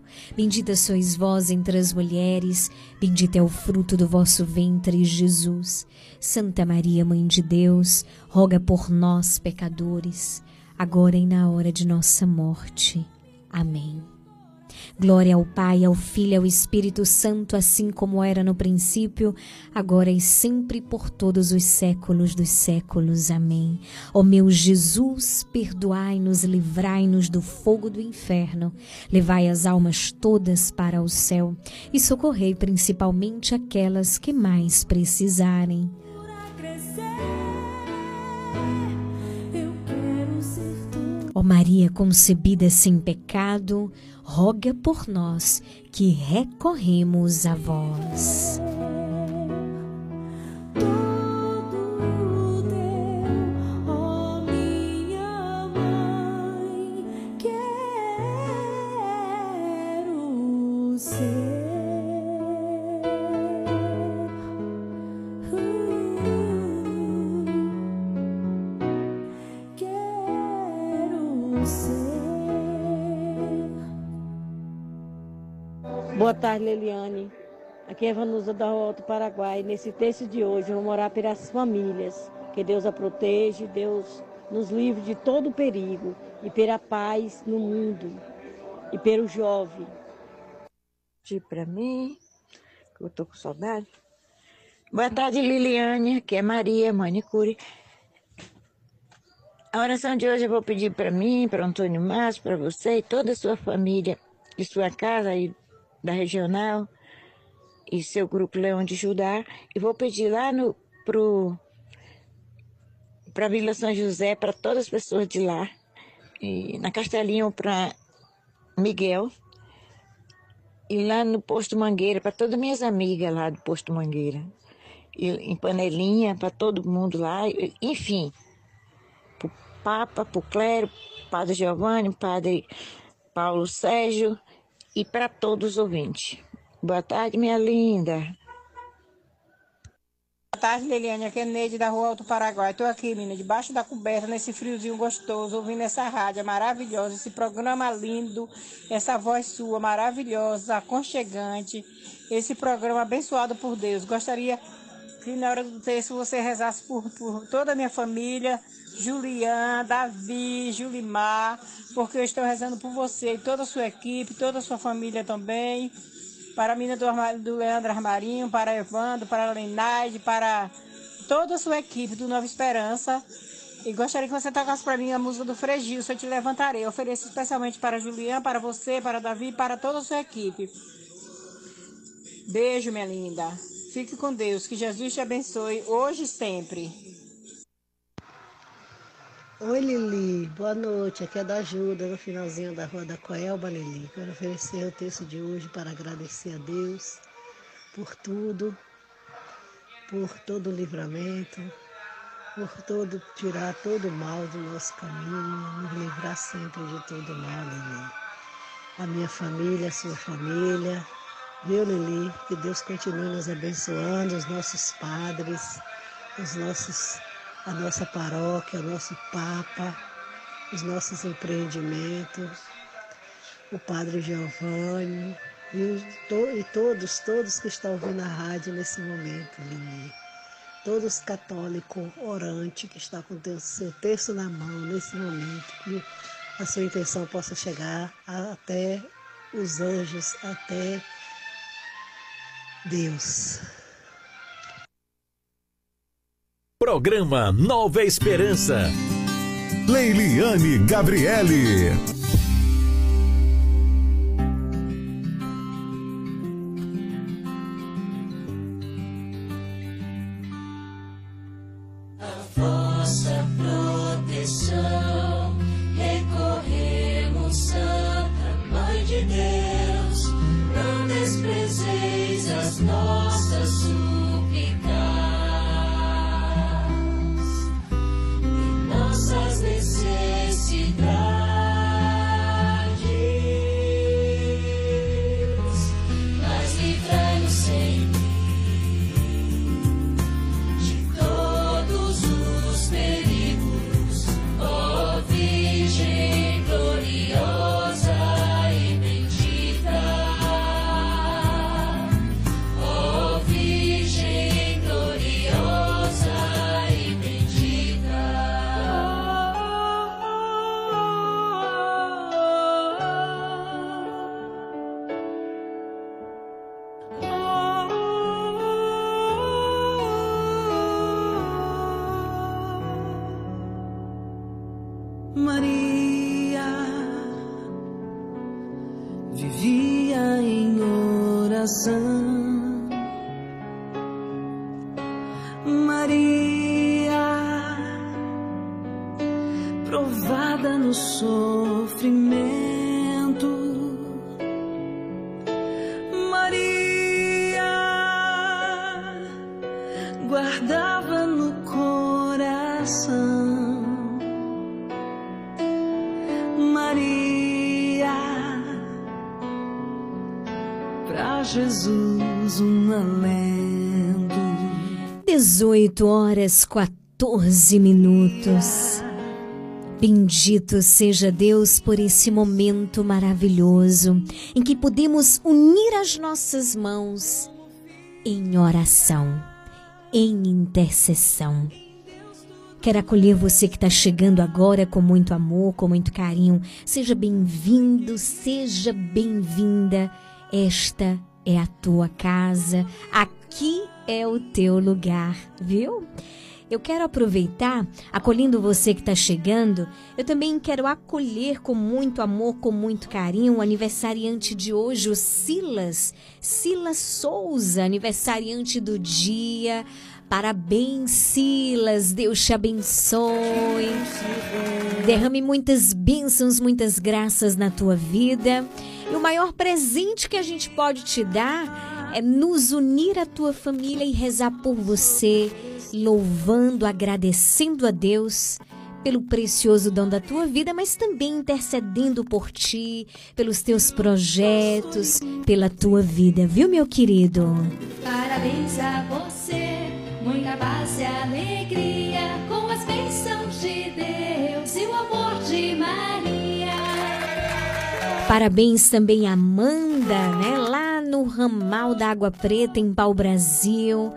Bendita sois vós entre as mulheres, bendito é o fruto do vosso ventre, Jesus. Santa Maria, Mãe de Deus, roga por nós, pecadores, agora e na hora de nossa morte. Amém. Glória ao Pai, ao Filho e ao Espírito Santo, assim como era no princípio, agora e sempre por todos os séculos dos séculos. Amém. Ó meu Jesus, perdoai-nos, livrai-nos do fogo do inferno, levai as almas todas para o céu e socorrei principalmente aquelas que mais precisarem. Ó Maria concebida sem pecado, roga por nós que recorremos a vós. Boa tarde, Leliane. Aqui é Vanusa da Alto Paraguai. Nesse texto de hoje, vamos orar pelas famílias. Que Deus a proteja, Deus nos livre de todo perigo e pela paz no mundo e pelo jovem. Para mim, que eu tô com saudade. Boa tarde, Liliane. Aqui é Maria, manicure. A oração de hoje eu vou pedir para mim, para Antônio Márcio, para você e toda a sua família, de sua casa e da regional e seu grupo Leão de Judá. E vou pedir lá no pro para Vila São José para todas as pessoas de lá. E na Castelinho para Miguel. E lá no Posto Mangueira para todas minhas amigas lá do Posto Mangueira. E em Panelinha para todo mundo lá, enfim. Pro Papa, pro Clero, Padre Giovanni, Padre Paulo Sérgio, e para todos os ouvintes. Boa tarde, minha linda. Boa tarde, Liliane. Aqui é Neide da Rua Alto Paraguai. Estou aqui, menina, debaixo da coberta, nesse friozinho gostoso, ouvindo essa rádio maravilhosa, esse programa lindo, essa voz sua maravilhosa, aconchegante, esse programa abençoado por Deus. Gostaria que na hora do texto você rezasse por, por toda a minha família, Julian, Davi, Julimar, porque eu estou rezando por você e toda a sua equipe, toda a sua família também. Para a menina do, do Leandro Armarinho, para Evandro, para Lenaide, para toda a sua equipe do Nova Esperança. E gostaria que você tocasse para mim a música do Fregil, se eu te levantarei. Eu ofereço especialmente para Julian, para você, para Davi para toda a sua equipe. Beijo, minha linda. Fique com Deus. Que Jesus te abençoe hoje e sempre. Oi Lili, boa noite. Aqui é da Ajuda, no finalzinho da rua da Coelba, Lili. Quero oferecer o texto de hoje para agradecer a Deus por tudo, por todo o livramento, por todo tirar todo o mal do nosso caminho, nos livrar sempre de todo o mal, Lili. A minha família, a sua família, viu Lili? Que Deus continue nos abençoando, os nossos padres, os nossos a nossa paróquia, o nosso Papa, os nossos empreendimentos, o Padre Giovanni e, to- e todos, todos que estão ouvindo a rádio nesse momento, Lili. Todos católicos orantes que estão com o seu texto na mão nesse momento, que a sua intenção possa chegar até os anjos, até Deus. Programa Nova Esperança. Leiliane Gabriele. Horas 14 minutos. Bendito seja Deus por esse momento maravilhoso em que podemos unir as nossas mãos em oração, em intercessão. Quero acolher você que está chegando agora com muito amor, com muito carinho. Seja bem-vindo, seja bem-vinda. Esta é a tua casa, aqui é o teu lugar, viu? Eu quero aproveitar, acolhendo você que está chegando, eu também quero acolher com muito amor, com muito carinho, o aniversariante de hoje, o Silas, Silas Souza, aniversariante do dia. Parabéns, Silas, Deus te abençoe. Derrame muitas bênçãos, muitas graças na tua vida. E o maior presente que a gente pode te dar é nos unir à tua família e rezar por você, louvando, agradecendo a Deus pelo precioso dom da tua vida, mas também intercedendo por ti, pelos teus projetos, pela tua vida, viu, meu querido? Parabéns a você, muita paz e alegria, com as bênçãos de Parabéns também a Amanda, né? Lá no ramal da Água Preta, em Pau Brasil.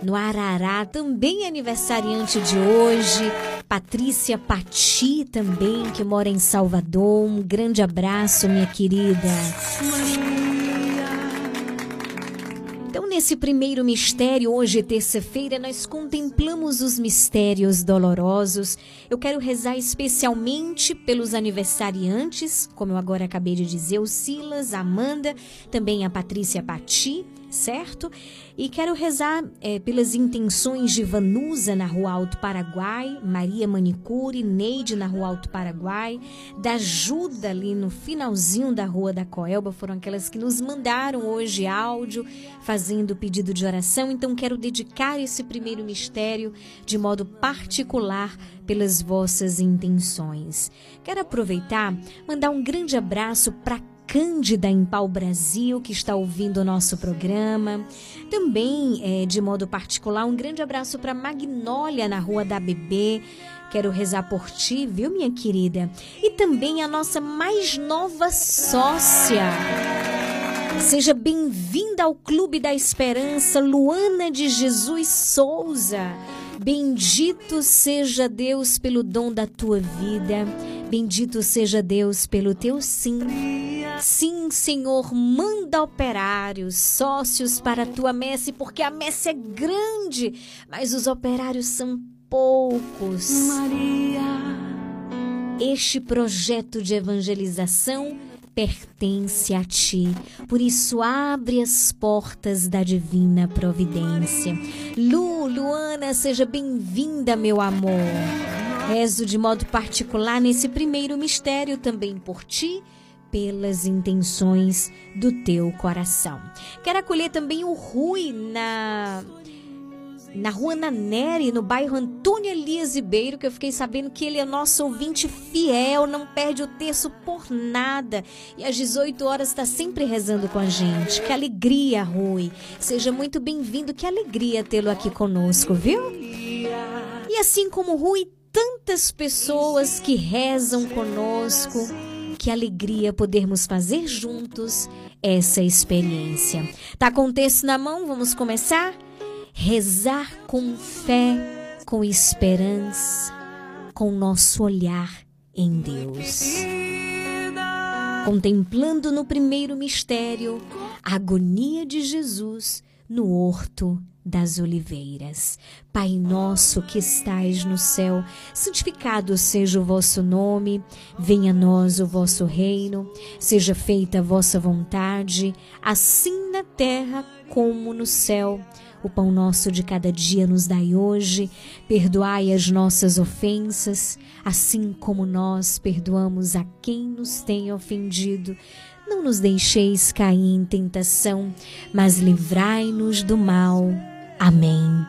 no Arará, também aniversariante de hoje. Patrícia Pati também, que mora em Salvador. Um grande abraço, minha querida. Nesse primeiro mistério, hoje, terça-feira, nós contemplamos os mistérios dolorosos. Eu quero rezar especialmente pelos aniversariantes, como eu agora acabei de dizer, o Silas, a Amanda, também a Patrícia Pati, certo? E quero rezar é, pelas intenções de Vanusa na Rua Alto Paraguai, Maria Manicure, Neide na Rua Alto Paraguai, da Ajuda ali no finalzinho da Rua da Coelba, foram aquelas que nos mandaram hoje áudio fazendo pedido de oração. Então quero dedicar esse primeiro mistério de modo particular pelas vossas intenções. Quero aproveitar, mandar um grande abraço para Cândida em Pau Brasil, que está ouvindo o nosso programa. Também, é, de modo particular, um grande abraço para Magnólia na Rua da Bebê. Quero rezar por ti, viu, minha querida? E também a nossa mais nova sócia. Seja bem-vinda ao Clube da Esperança, Luana de Jesus Souza. Bendito seja Deus pelo dom da tua vida. Bendito seja Deus pelo teu sim. Sim, Senhor, manda operários, sócios para a tua messe, porque a messe é grande, mas os operários são poucos. Maria. Este projeto de evangelização pertence a ti. Por isso, abre as portas da divina providência. Lu, Luana, seja bem-vinda, meu amor. Rezo de modo particular nesse primeiro mistério também por ti pelas intenções do teu coração. Quero acolher também o Rui na na rua Naneri, no bairro Antônio Elias Ribeiro, que eu fiquei sabendo que ele é nosso ouvinte fiel, não perde o terço por nada. E às 18 horas está sempre rezando com a gente. Que alegria, Rui. Seja muito bem-vindo, que alegria tê-lo aqui conosco, viu? E assim como Rui, tantas pessoas que rezam conosco que alegria podermos fazer juntos essa experiência. Tá com o texto na mão? Vamos começar? Rezar com fé, com esperança, com nosso olhar em Deus. Contemplando no primeiro mistério a agonia de Jesus no horto das oliveiras. Pai nosso que estais no céu, santificado seja o vosso nome, venha a nós o vosso reino, seja feita a vossa vontade, assim na terra como no céu. O pão nosso de cada dia nos dai hoje, perdoai as nossas ofensas, assim como nós perdoamos a quem nos tem ofendido. Não nos deixeis cair em tentação, mas livrai-nos do mal. Amém.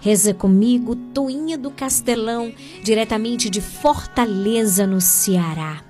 Reza comigo, Toinha do Castelão, diretamente de Fortaleza, no Ceará.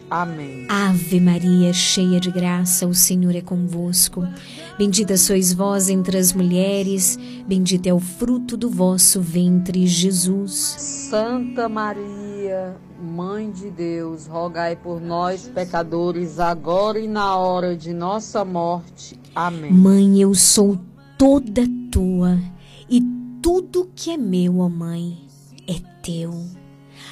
Amém. Ave Maria, cheia de graça, o Senhor é convosco. Bendita sois vós entre as mulheres, bendito é o fruto do vosso ventre, Jesus. Santa Maria, Mãe de Deus, rogai por nós, pecadores, agora e na hora de nossa morte. Amém. Mãe, eu sou toda tua, e tudo que é meu, ó Mãe, é teu.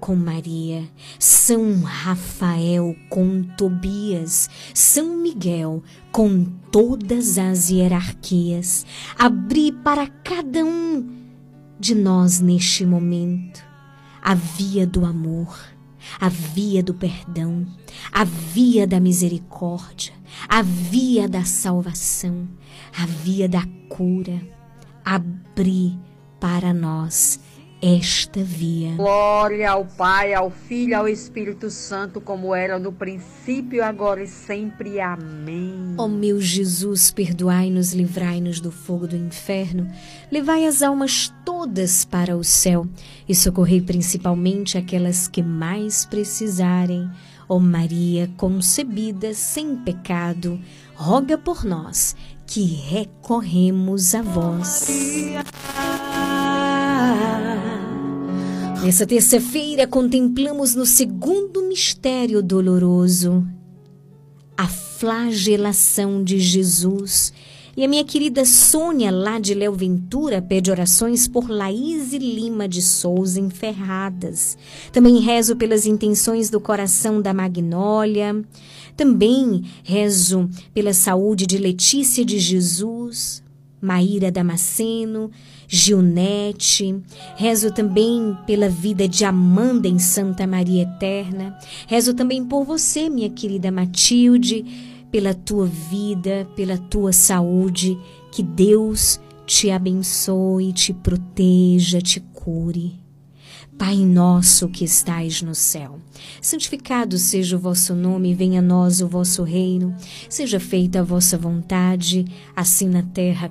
com Maria, São Rafael com Tobias, São Miguel com todas as hierarquias, abri para cada um de nós neste momento a via do amor, a via do perdão, a via da misericórdia, a via da salvação, a via da cura. Abri para nós esta via. Glória ao Pai, ao Filho, ao Espírito Santo, como era no princípio, agora e sempre. Amém. Ó meu Jesus, perdoai-nos, livrai-nos do fogo do inferno, levai as almas todas para o céu e socorrei principalmente aquelas que mais precisarem. Ó Maria, concebida sem pecado, roga por nós que recorremos a vós. Nessa terça-feira, contemplamos no segundo mistério doloroso a flagelação de Jesus. E a minha querida Sônia, lá de Léo Ventura, pede orações por Laís Lima de Souza Enferradas. Também rezo pelas intenções do coração da Magnólia. Também rezo pela saúde de Letícia de Jesus, Maíra Damasceno, Gilnete. Rezo também pela vida de Amanda em Santa Maria Eterna. Rezo também por você, minha querida Matilde, pela tua vida, pela tua saúde. Que Deus te abençoe, te proteja, te cure. Pai nosso que estais no céu, santificado seja o vosso nome, venha a nós o vosso reino, seja feita a vossa vontade, assim na terra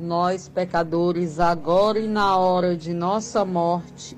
nós, pecadores, agora e na hora de nossa morte.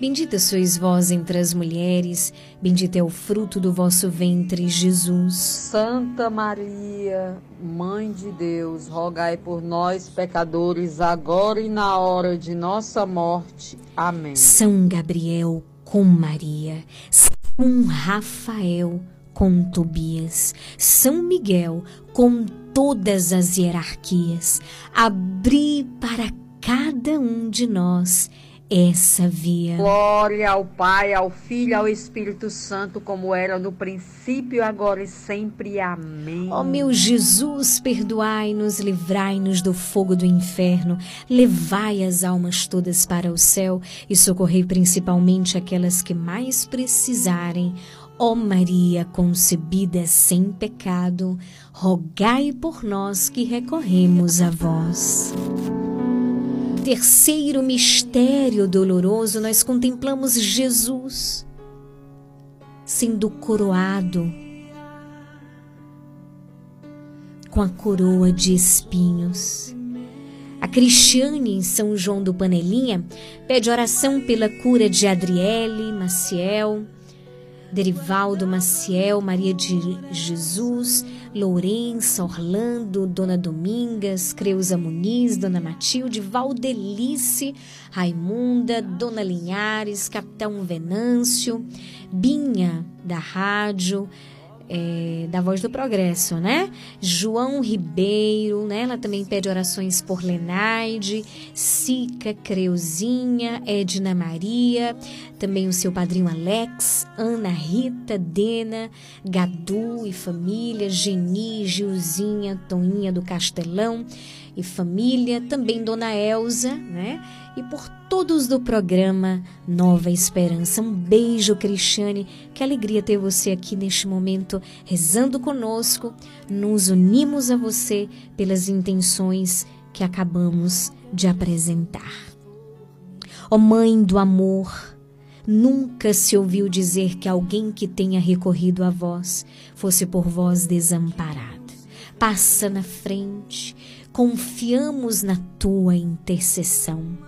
Bendita sois vós entre as mulheres, bendito é o fruto do vosso ventre, Jesus. Santa Maria, Mãe de Deus, rogai por nós, pecadores, agora e na hora de nossa morte. Amém. São Gabriel com Maria, São Rafael com Tobias, São Miguel com todas as hierarquias, abri para cada um de nós essa via. Glória ao Pai, ao Filho, ao Espírito Santo, como era no princípio, agora e sempre. Amém. Ó meu Jesus, perdoai-nos, livrai-nos do fogo do inferno, levai as almas todas para o céu e socorrei principalmente aquelas que mais precisarem. Ó Maria concebida sem pecado, rogai por nós que recorremos a vós. Terceiro mistério doloroso, nós contemplamos Jesus sendo coroado com a coroa de espinhos. A Cristiane, em São João do Panelinha, pede oração pela cura de Adriele, Maciel, Derivaldo Maciel, Maria de Jesus, Lourença, Orlando, Dona Domingas, Creuza Muniz, Dona Matilde, Valdelice, Raimunda, Dona Linhares, Capitão Venâncio, Binha da Rádio, é, da Voz do Progresso, né? João Ribeiro, né? Ela também pede orações por Lenaide, Sica, Creuzinha, Edna Maria, também o seu padrinho Alex, Ana Rita, Dena, Gadu e família, Geni, Gilzinha, Toninha do Castelão e família, também Dona Elza, né? E por todos do programa Nova Esperança. Um beijo, Cristiane. Que alegria ter você aqui neste momento rezando conosco. Nos unimos a você pelas intenções que acabamos de apresentar. Ó oh, Mãe do amor, Nunca se ouviu dizer que alguém que tenha recorrido a vós fosse por vós desamparado. Passa na frente, confiamos na tua intercessão.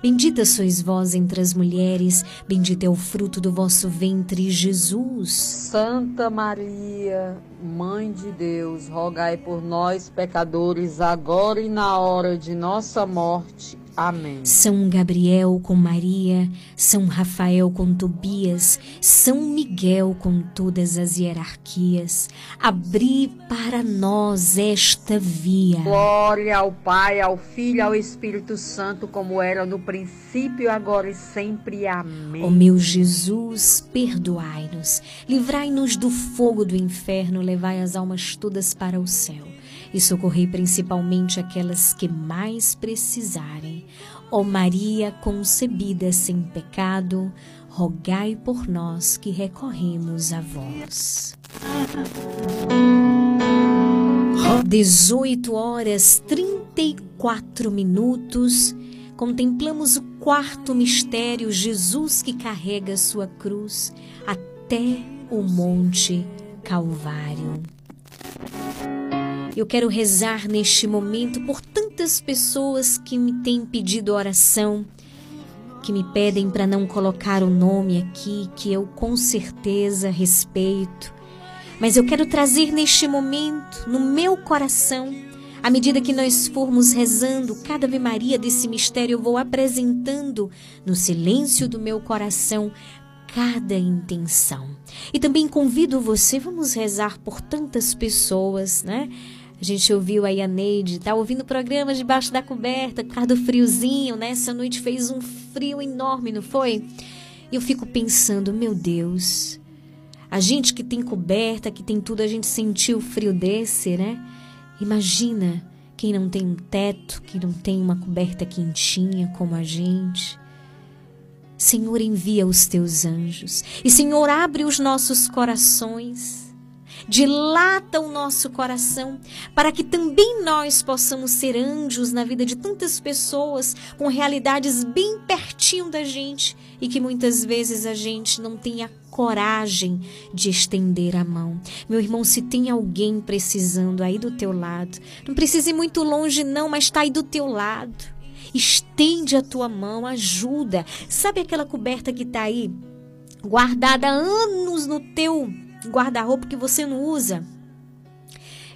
Bendita sois vós entre as mulheres, bendito é o fruto do vosso ventre, Jesus. Santa Maria, Mãe de Deus, rogai por nós, pecadores, agora e na hora de nossa morte. Amém. São Gabriel com Maria, São Rafael com Tobias, São Miguel com todas as hierarquias, abri para nós esta via. Glória ao Pai, ao Filho, ao Espírito Santo, como era no princípio, agora e sempre. Amém. Ó meu Jesus, perdoai-nos, livrai-nos do fogo do inferno, levai as almas todas para o céu e socorrei principalmente aquelas que mais precisarem. Ó Maria concebida sem pecado, rogai por nós que recorremos a vós. 18 horas 34 minutos. Contemplamos o quarto mistério, Jesus que carrega sua cruz até o Monte Calvário. Eu quero rezar neste momento por tantas pessoas que me têm pedido oração, que me pedem para não colocar o nome aqui, que eu com certeza respeito. Mas eu quero trazer neste momento, no meu coração, à medida que nós formos rezando cada Ave Maria desse mistério, eu vou apresentando no silêncio do meu coração cada intenção. E também convido você, vamos rezar por tantas pessoas, né? A gente ouviu aí a Neide, tá ouvindo programas debaixo da coberta, por causa do friozinho, né? Essa noite fez um frio enorme, não foi? E eu fico pensando, meu Deus, a gente que tem coberta, que tem tudo, a gente sentiu o frio desse, né? Imagina quem não tem um teto, que não tem uma coberta quentinha como a gente. Senhor, envia os teus anjos. E, Senhor, abre os nossos corações dilata o nosso coração, para que também nós possamos ser anjos na vida de tantas pessoas com realidades bem pertinho da gente e que muitas vezes a gente não tem a coragem de estender a mão. Meu irmão, se tem alguém precisando aí do teu lado, não precisa ir muito longe não, mas está aí do teu lado Estende a tua mão, ajuda. Sabe aquela coberta que está aí guardada há anos no teu guarda-roupa que você não usa?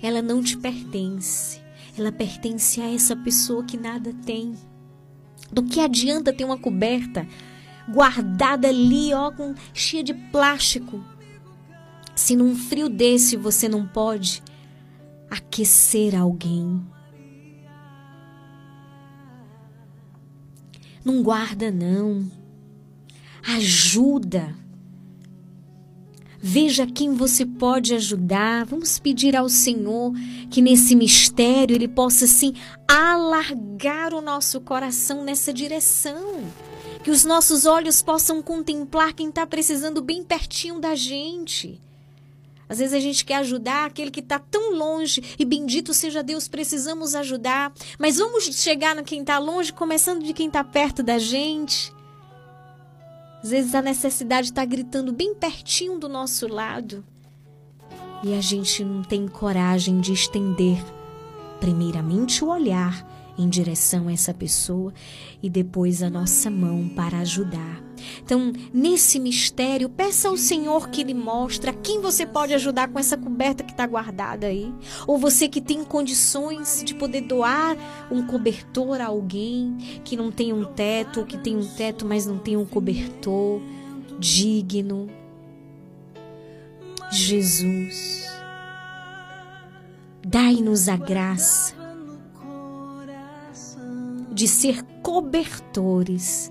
Ela não te pertence. Ela pertence a essa pessoa que nada tem. Do que adianta ter uma coberta guardada ali, ó, com, cheia de plástico? Se num frio desse você não pode aquecer alguém. Não guarda, não. Ajuda. Veja quem você pode ajudar. Vamos pedir ao Senhor que nesse mistério Ele possa, assim, alargar o nosso coração nessa direção. Que os nossos olhos possam contemplar quem está precisando bem pertinho da gente. Às vezes a gente quer ajudar aquele que está tão longe e bendito seja Deus, precisamos ajudar. Mas vamos chegar no quem está longe, começando de quem está perto da gente. Às vezes a necessidade está gritando bem pertinho do nosso lado e a gente não tem coragem de estender, primeiramente, o olhar em direção a essa pessoa e depois a nossa mão para ajudar. Então, nesse mistério, peça ao Senhor que lhe mostre a quem você pode ajudar com essa coberta que está guardada aí. Ou você que tem condições de poder doar um cobertor a alguém que não tem um teto, ou que tem um teto, mas não tem um cobertor digno. Jesus, dai-nos a graça de ser cobertores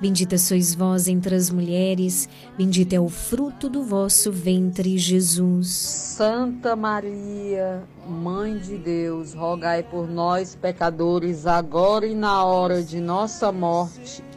Bendita sois vós entre as mulheres, bendito é o fruto do vosso ventre, Jesus. Santa Maria, Mãe de Deus, rogai por nós, pecadores, agora e na hora de nossa morte.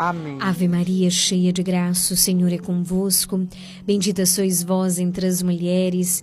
Amém. Ave Maria, cheia de graça, o Senhor é convosco. Bendita sois vós entre as mulheres,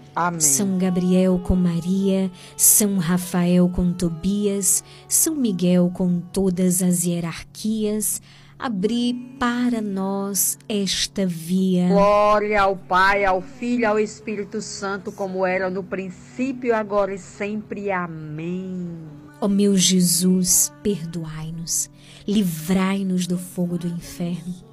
Amém. São Gabriel com Maria, São Rafael com Tobias, São Miguel com todas as hierarquias, abri para nós esta via. Glória ao Pai, ao Filho, ao Espírito Santo, como era no princípio, agora e sempre. Amém. Ó meu Jesus, perdoai-nos, livrai-nos do fogo do inferno.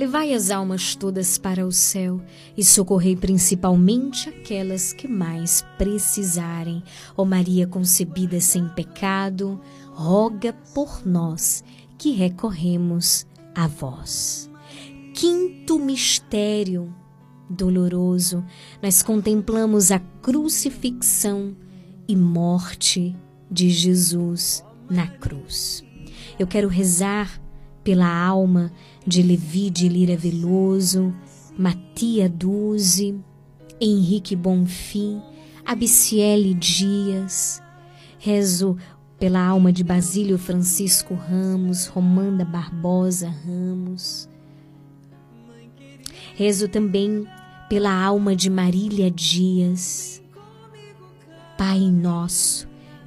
Levai as almas todas para o céu e socorrei principalmente aquelas que mais precisarem. Ó Maria concebida sem pecado, roga por nós que recorremos a vós. Quinto mistério doloroso, nós contemplamos a crucifixão e morte de Jesus na cruz. Eu quero rezar pela alma de Levi de Lira Veloso, Matia Duze, Henrique Bonfim, Abiciele Dias. Rezo pela alma de Basílio Francisco Ramos, Romanda Barbosa Ramos. Rezo também pela alma de Marília Dias. Pai nosso,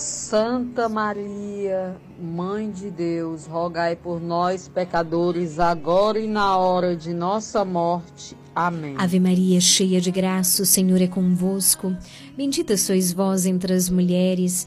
Santa Maria, Mãe de Deus, rogai por nós, pecadores, agora e na hora de nossa morte. Amém. Ave Maria, cheia de graça, o Senhor é convosco. Bendita sois vós entre as mulheres,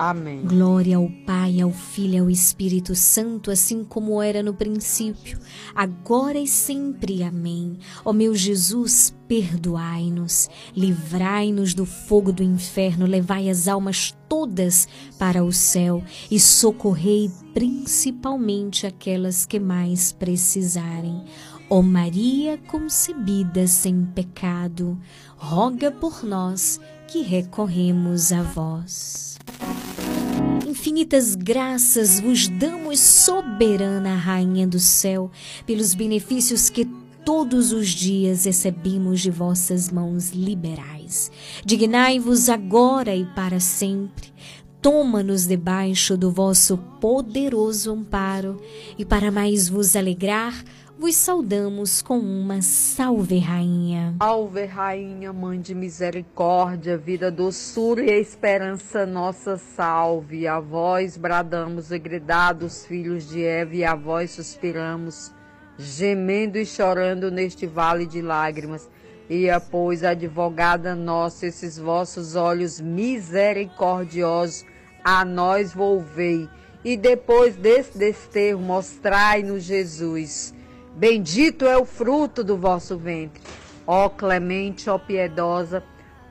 Amém. Glória ao Pai, ao Filho e ao Espírito Santo, assim como era no princípio, agora e sempre. Amém. Ó meu Jesus, perdoai-nos, livrai-nos do fogo do inferno, levai as almas todas para o céu e socorrei principalmente aquelas que mais precisarem. Ó Maria concebida sem pecado, roga por nós que recorremos a vós. Infinitas graças vos damos, soberana Rainha do céu, pelos benefícios que todos os dias recebemos de vossas mãos liberais. Dignai-vos agora e para sempre. Toma-nos debaixo do vosso poderoso amparo, e para mais vos alegrar, vos saudamos com uma salve, Rainha. Salve, Rainha, Mãe de Misericórdia, vida, doçura e esperança, nossa salve. A vós bradamos e gridados, filhos de Eva, e a vós suspiramos, gemendo e chorando neste vale de lágrimas. E a, pois, advogada nossa, esses vossos olhos misericordiosos a nós volvei. E depois desse desterro, mostrai-nos Jesus Bendito é o fruto do vosso ventre. Ó clemente, ó piedosa,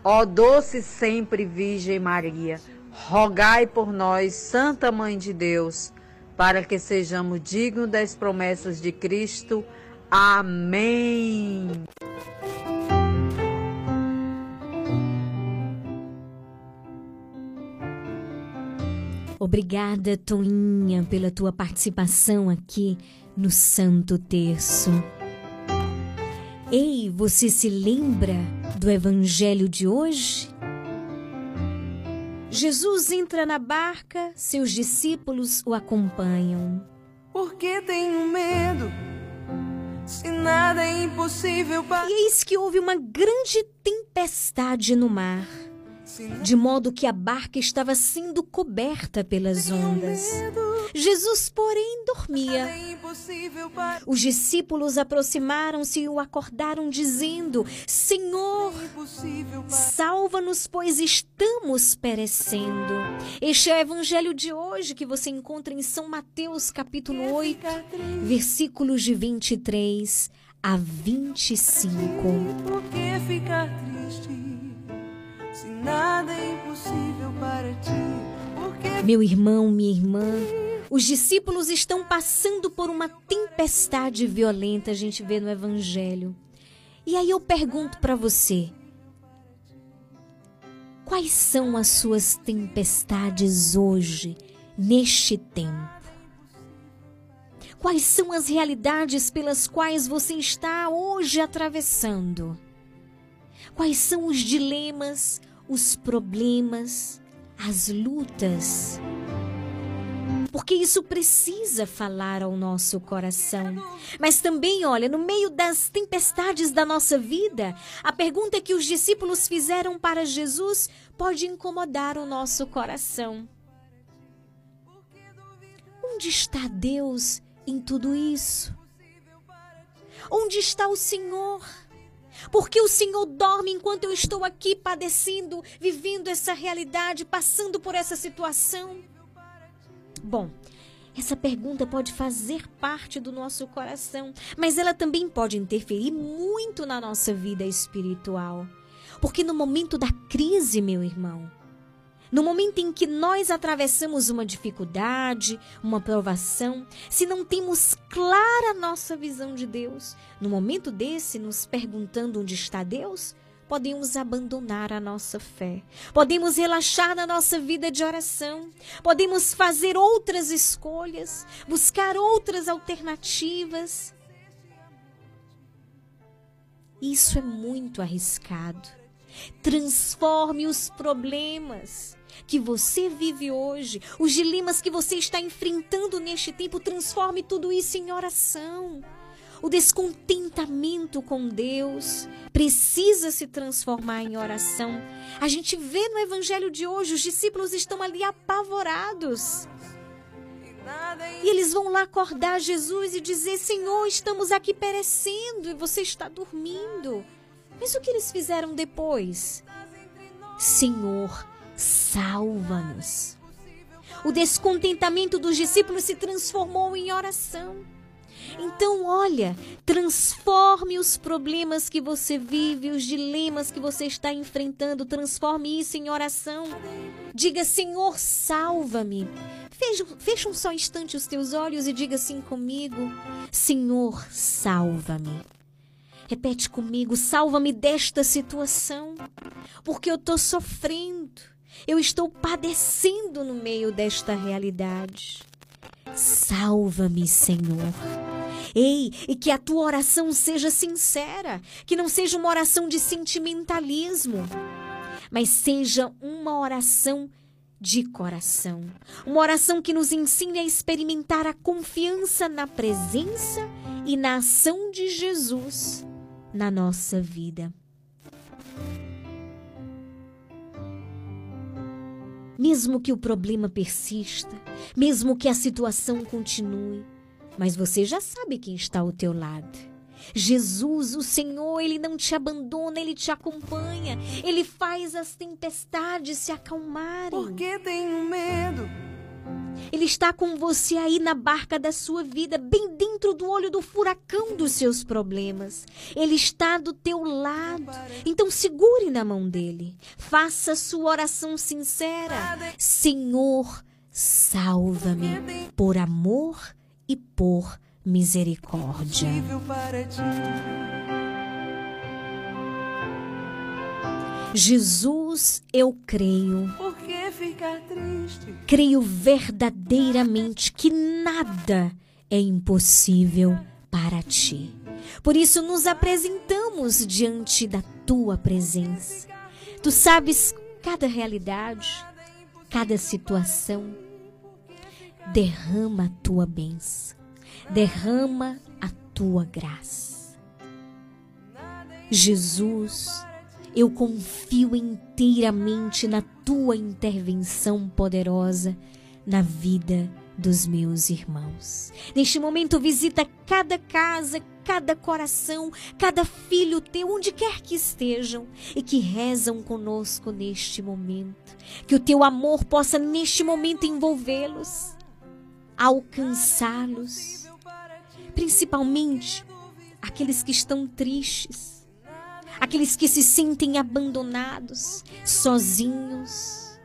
ó doce sempre Virgem Maria, rogai por nós, Santa Mãe de Deus, para que sejamos dignos das promessas de Cristo. Amém. Obrigada, Toinha, pela tua participação aqui no Santo Terço. Ei, você se lembra do Evangelho de hoje? Jesus entra na barca, seus discípulos o acompanham. Por que tenho medo? Se nada é impossível para. E eis que houve uma grande tempestade no mar, de modo que a barca estava sendo coberta pelas ondas. Jesus, porém, dormia. Os discípulos aproximaram-se e o acordaram, dizendo: Senhor, salva-nos, pois estamos perecendo. Este é o evangelho de hoje que você encontra em São Mateus, capítulo 8, versículos de 23 a 25. Por que ficar triste? Se nada é impossível para ti. Meu irmão, minha irmã, os discípulos estão passando por uma tempestade violenta, a gente vê no Evangelho. E aí eu pergunto para você: quais são as suas tempestades hoje, neste tempo? Quais são as realidades pelas quais você está hoje atravessando? Quais são os dilemas, os problemas, as lutas? porque isso precisa falar ao nosso coração. Mas também, olha, no meio das tempestades da nossa vida, a pergunta que os discípulos fizeram para Jesus pode incomodar o nosso coração. Onde está Deus em tudo isso? Onde está o Senhor? Porque o Senhor dorme enquanto eu estou aqui padecendo, vivendo essa realidade, passando por essa situação. Bom, essa pergunta pode fazer parte do nosso coração, mas ela também pode interferir muito na nossa vida espiritual. Porque no momento da crise, meu irmão, no momento em que nós atravessamos uma dificuldade, uma provação, se não temos clara nossa visão de Deus, no momento desse, nos perguntando onde está Deus, podemos abandonar a nossa fé, podemos relaxar na nossa vida de oração, podemos fazer outras escolhas, buscar outras alternativas. Isso é muito arriscado. Transforme os problemas que você vive hoje, os dilemas que você está enfrentando neste tempo, transforme tudo isso em oração. O descontentamento com Deus precisa se transformar em oração. A gente vê no evangelho de hoje, os discípulos estão ali apavorados. E eles vão lá acordar Jesus e dizer: Senhor, estamos aqui perecendo e você está dormindo. Mas o que eles fizeram depois? Senhor, salva-nos. O descontentamento dos discípulos se transformou em oração. Então, olha, transforme os problemas que você vive, os dilemas que você está enfrentando, transforme isso em oração. Diga, Senhor, salva-me. Fecha um só instante os teus olhos e diga assim comigo: Senhor, salva-me. Repete comigo: salva-me desta situação, porque eu estou sofrendo, eu estou padecendo no meio desta realidade. Salva-me, Senhor. Ei, e que a tua oração seja sincera, que não seja uma oração de sentimentalismo, mas seja uma oração de coração. Uma oração que nos ensine a experimentar a confiança na presença e na ação de Jesus na nossa vida. Mesmo que o problema persista, mesmo que a situação continue, mas você já sabe quem está ao teu lado. Jesus, o Senhor, ele não te abandona, ele te acompanha, ele faz as tempestades se acalmarem. Porque tenho medo ele está com você aí na barca da sua vida, bem dentro do olho do furacão dos seus problemas. Ele está do teu lado. Então segure na mão dele. Faça sua oração sincera. Senhor, salva-me por amor e por misericórdia. Jesus, eu creio. Por que ficar triste? Creio verdadeiramente que nada é impossível para ti. Por isso nos apresentamos diante da tua presença. Tu sabes cada realidade, cada situação. Derrama a tua bênção, derrama a tua graça. Jesus, eu confio inteiramente na tua intervenção poderosa na vida dos meus irmãos. Neste momento, visita cada casa, cada coração, cada filho teu, onde quer que estejam, e que rezam conosco neste momento. Que o teu amor possa, neste momento, envolvê-los, alcançá-los, principalmente aqueles que estão tristes aqueles que se sentem abandonados, sozinhos.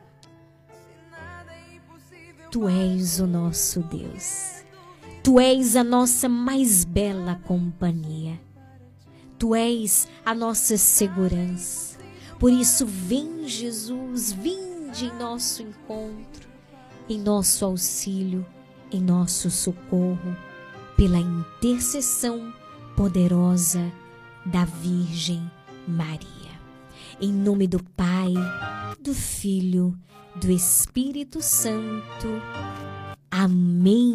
Tu és o nosso Deus. Tu és a nossa mais bela companhia. Tu és a nossa segurança. Por isso, vem Jesus, vinde em nosso encontro, em nosso auxílio, em nosso socorro, pela intercessão poderosa da Virgem Maria. Em nome do Pai, do Filho, do Espírito Santo. Amém.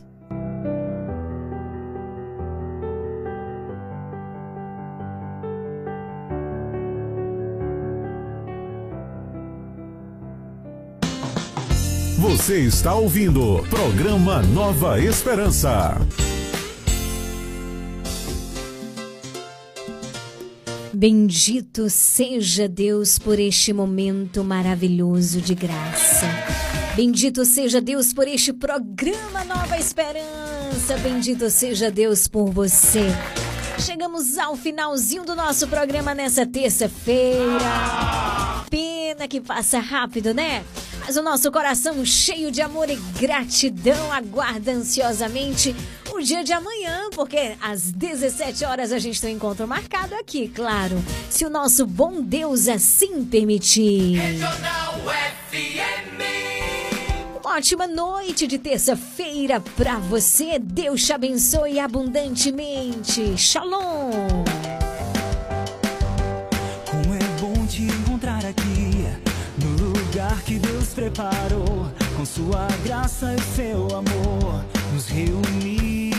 Você está ouvindo programa Nova Esperança. Bendito seja Deus por este momento maravilhoso de graça. Bendito seja Deus por este programa Nova Esperança. Bendito seja Deus por você. Chegamos ao finalzinho do nosso programa nessa terça-feira. Pena que passa rápido, né? Mas o nosso coração cheio de amor e gratidão aguarda ansiosamente o dia de amanhã, porque às 17 horas a gente tem um encontro marcado aqui, claro. Se o nosso bom Deus assim permitir. Uma ótima noite de terça-feira para você. Deus te abençoe abundantemente. Shalom. Preparou, com sua graça e seu amor, nos reunir.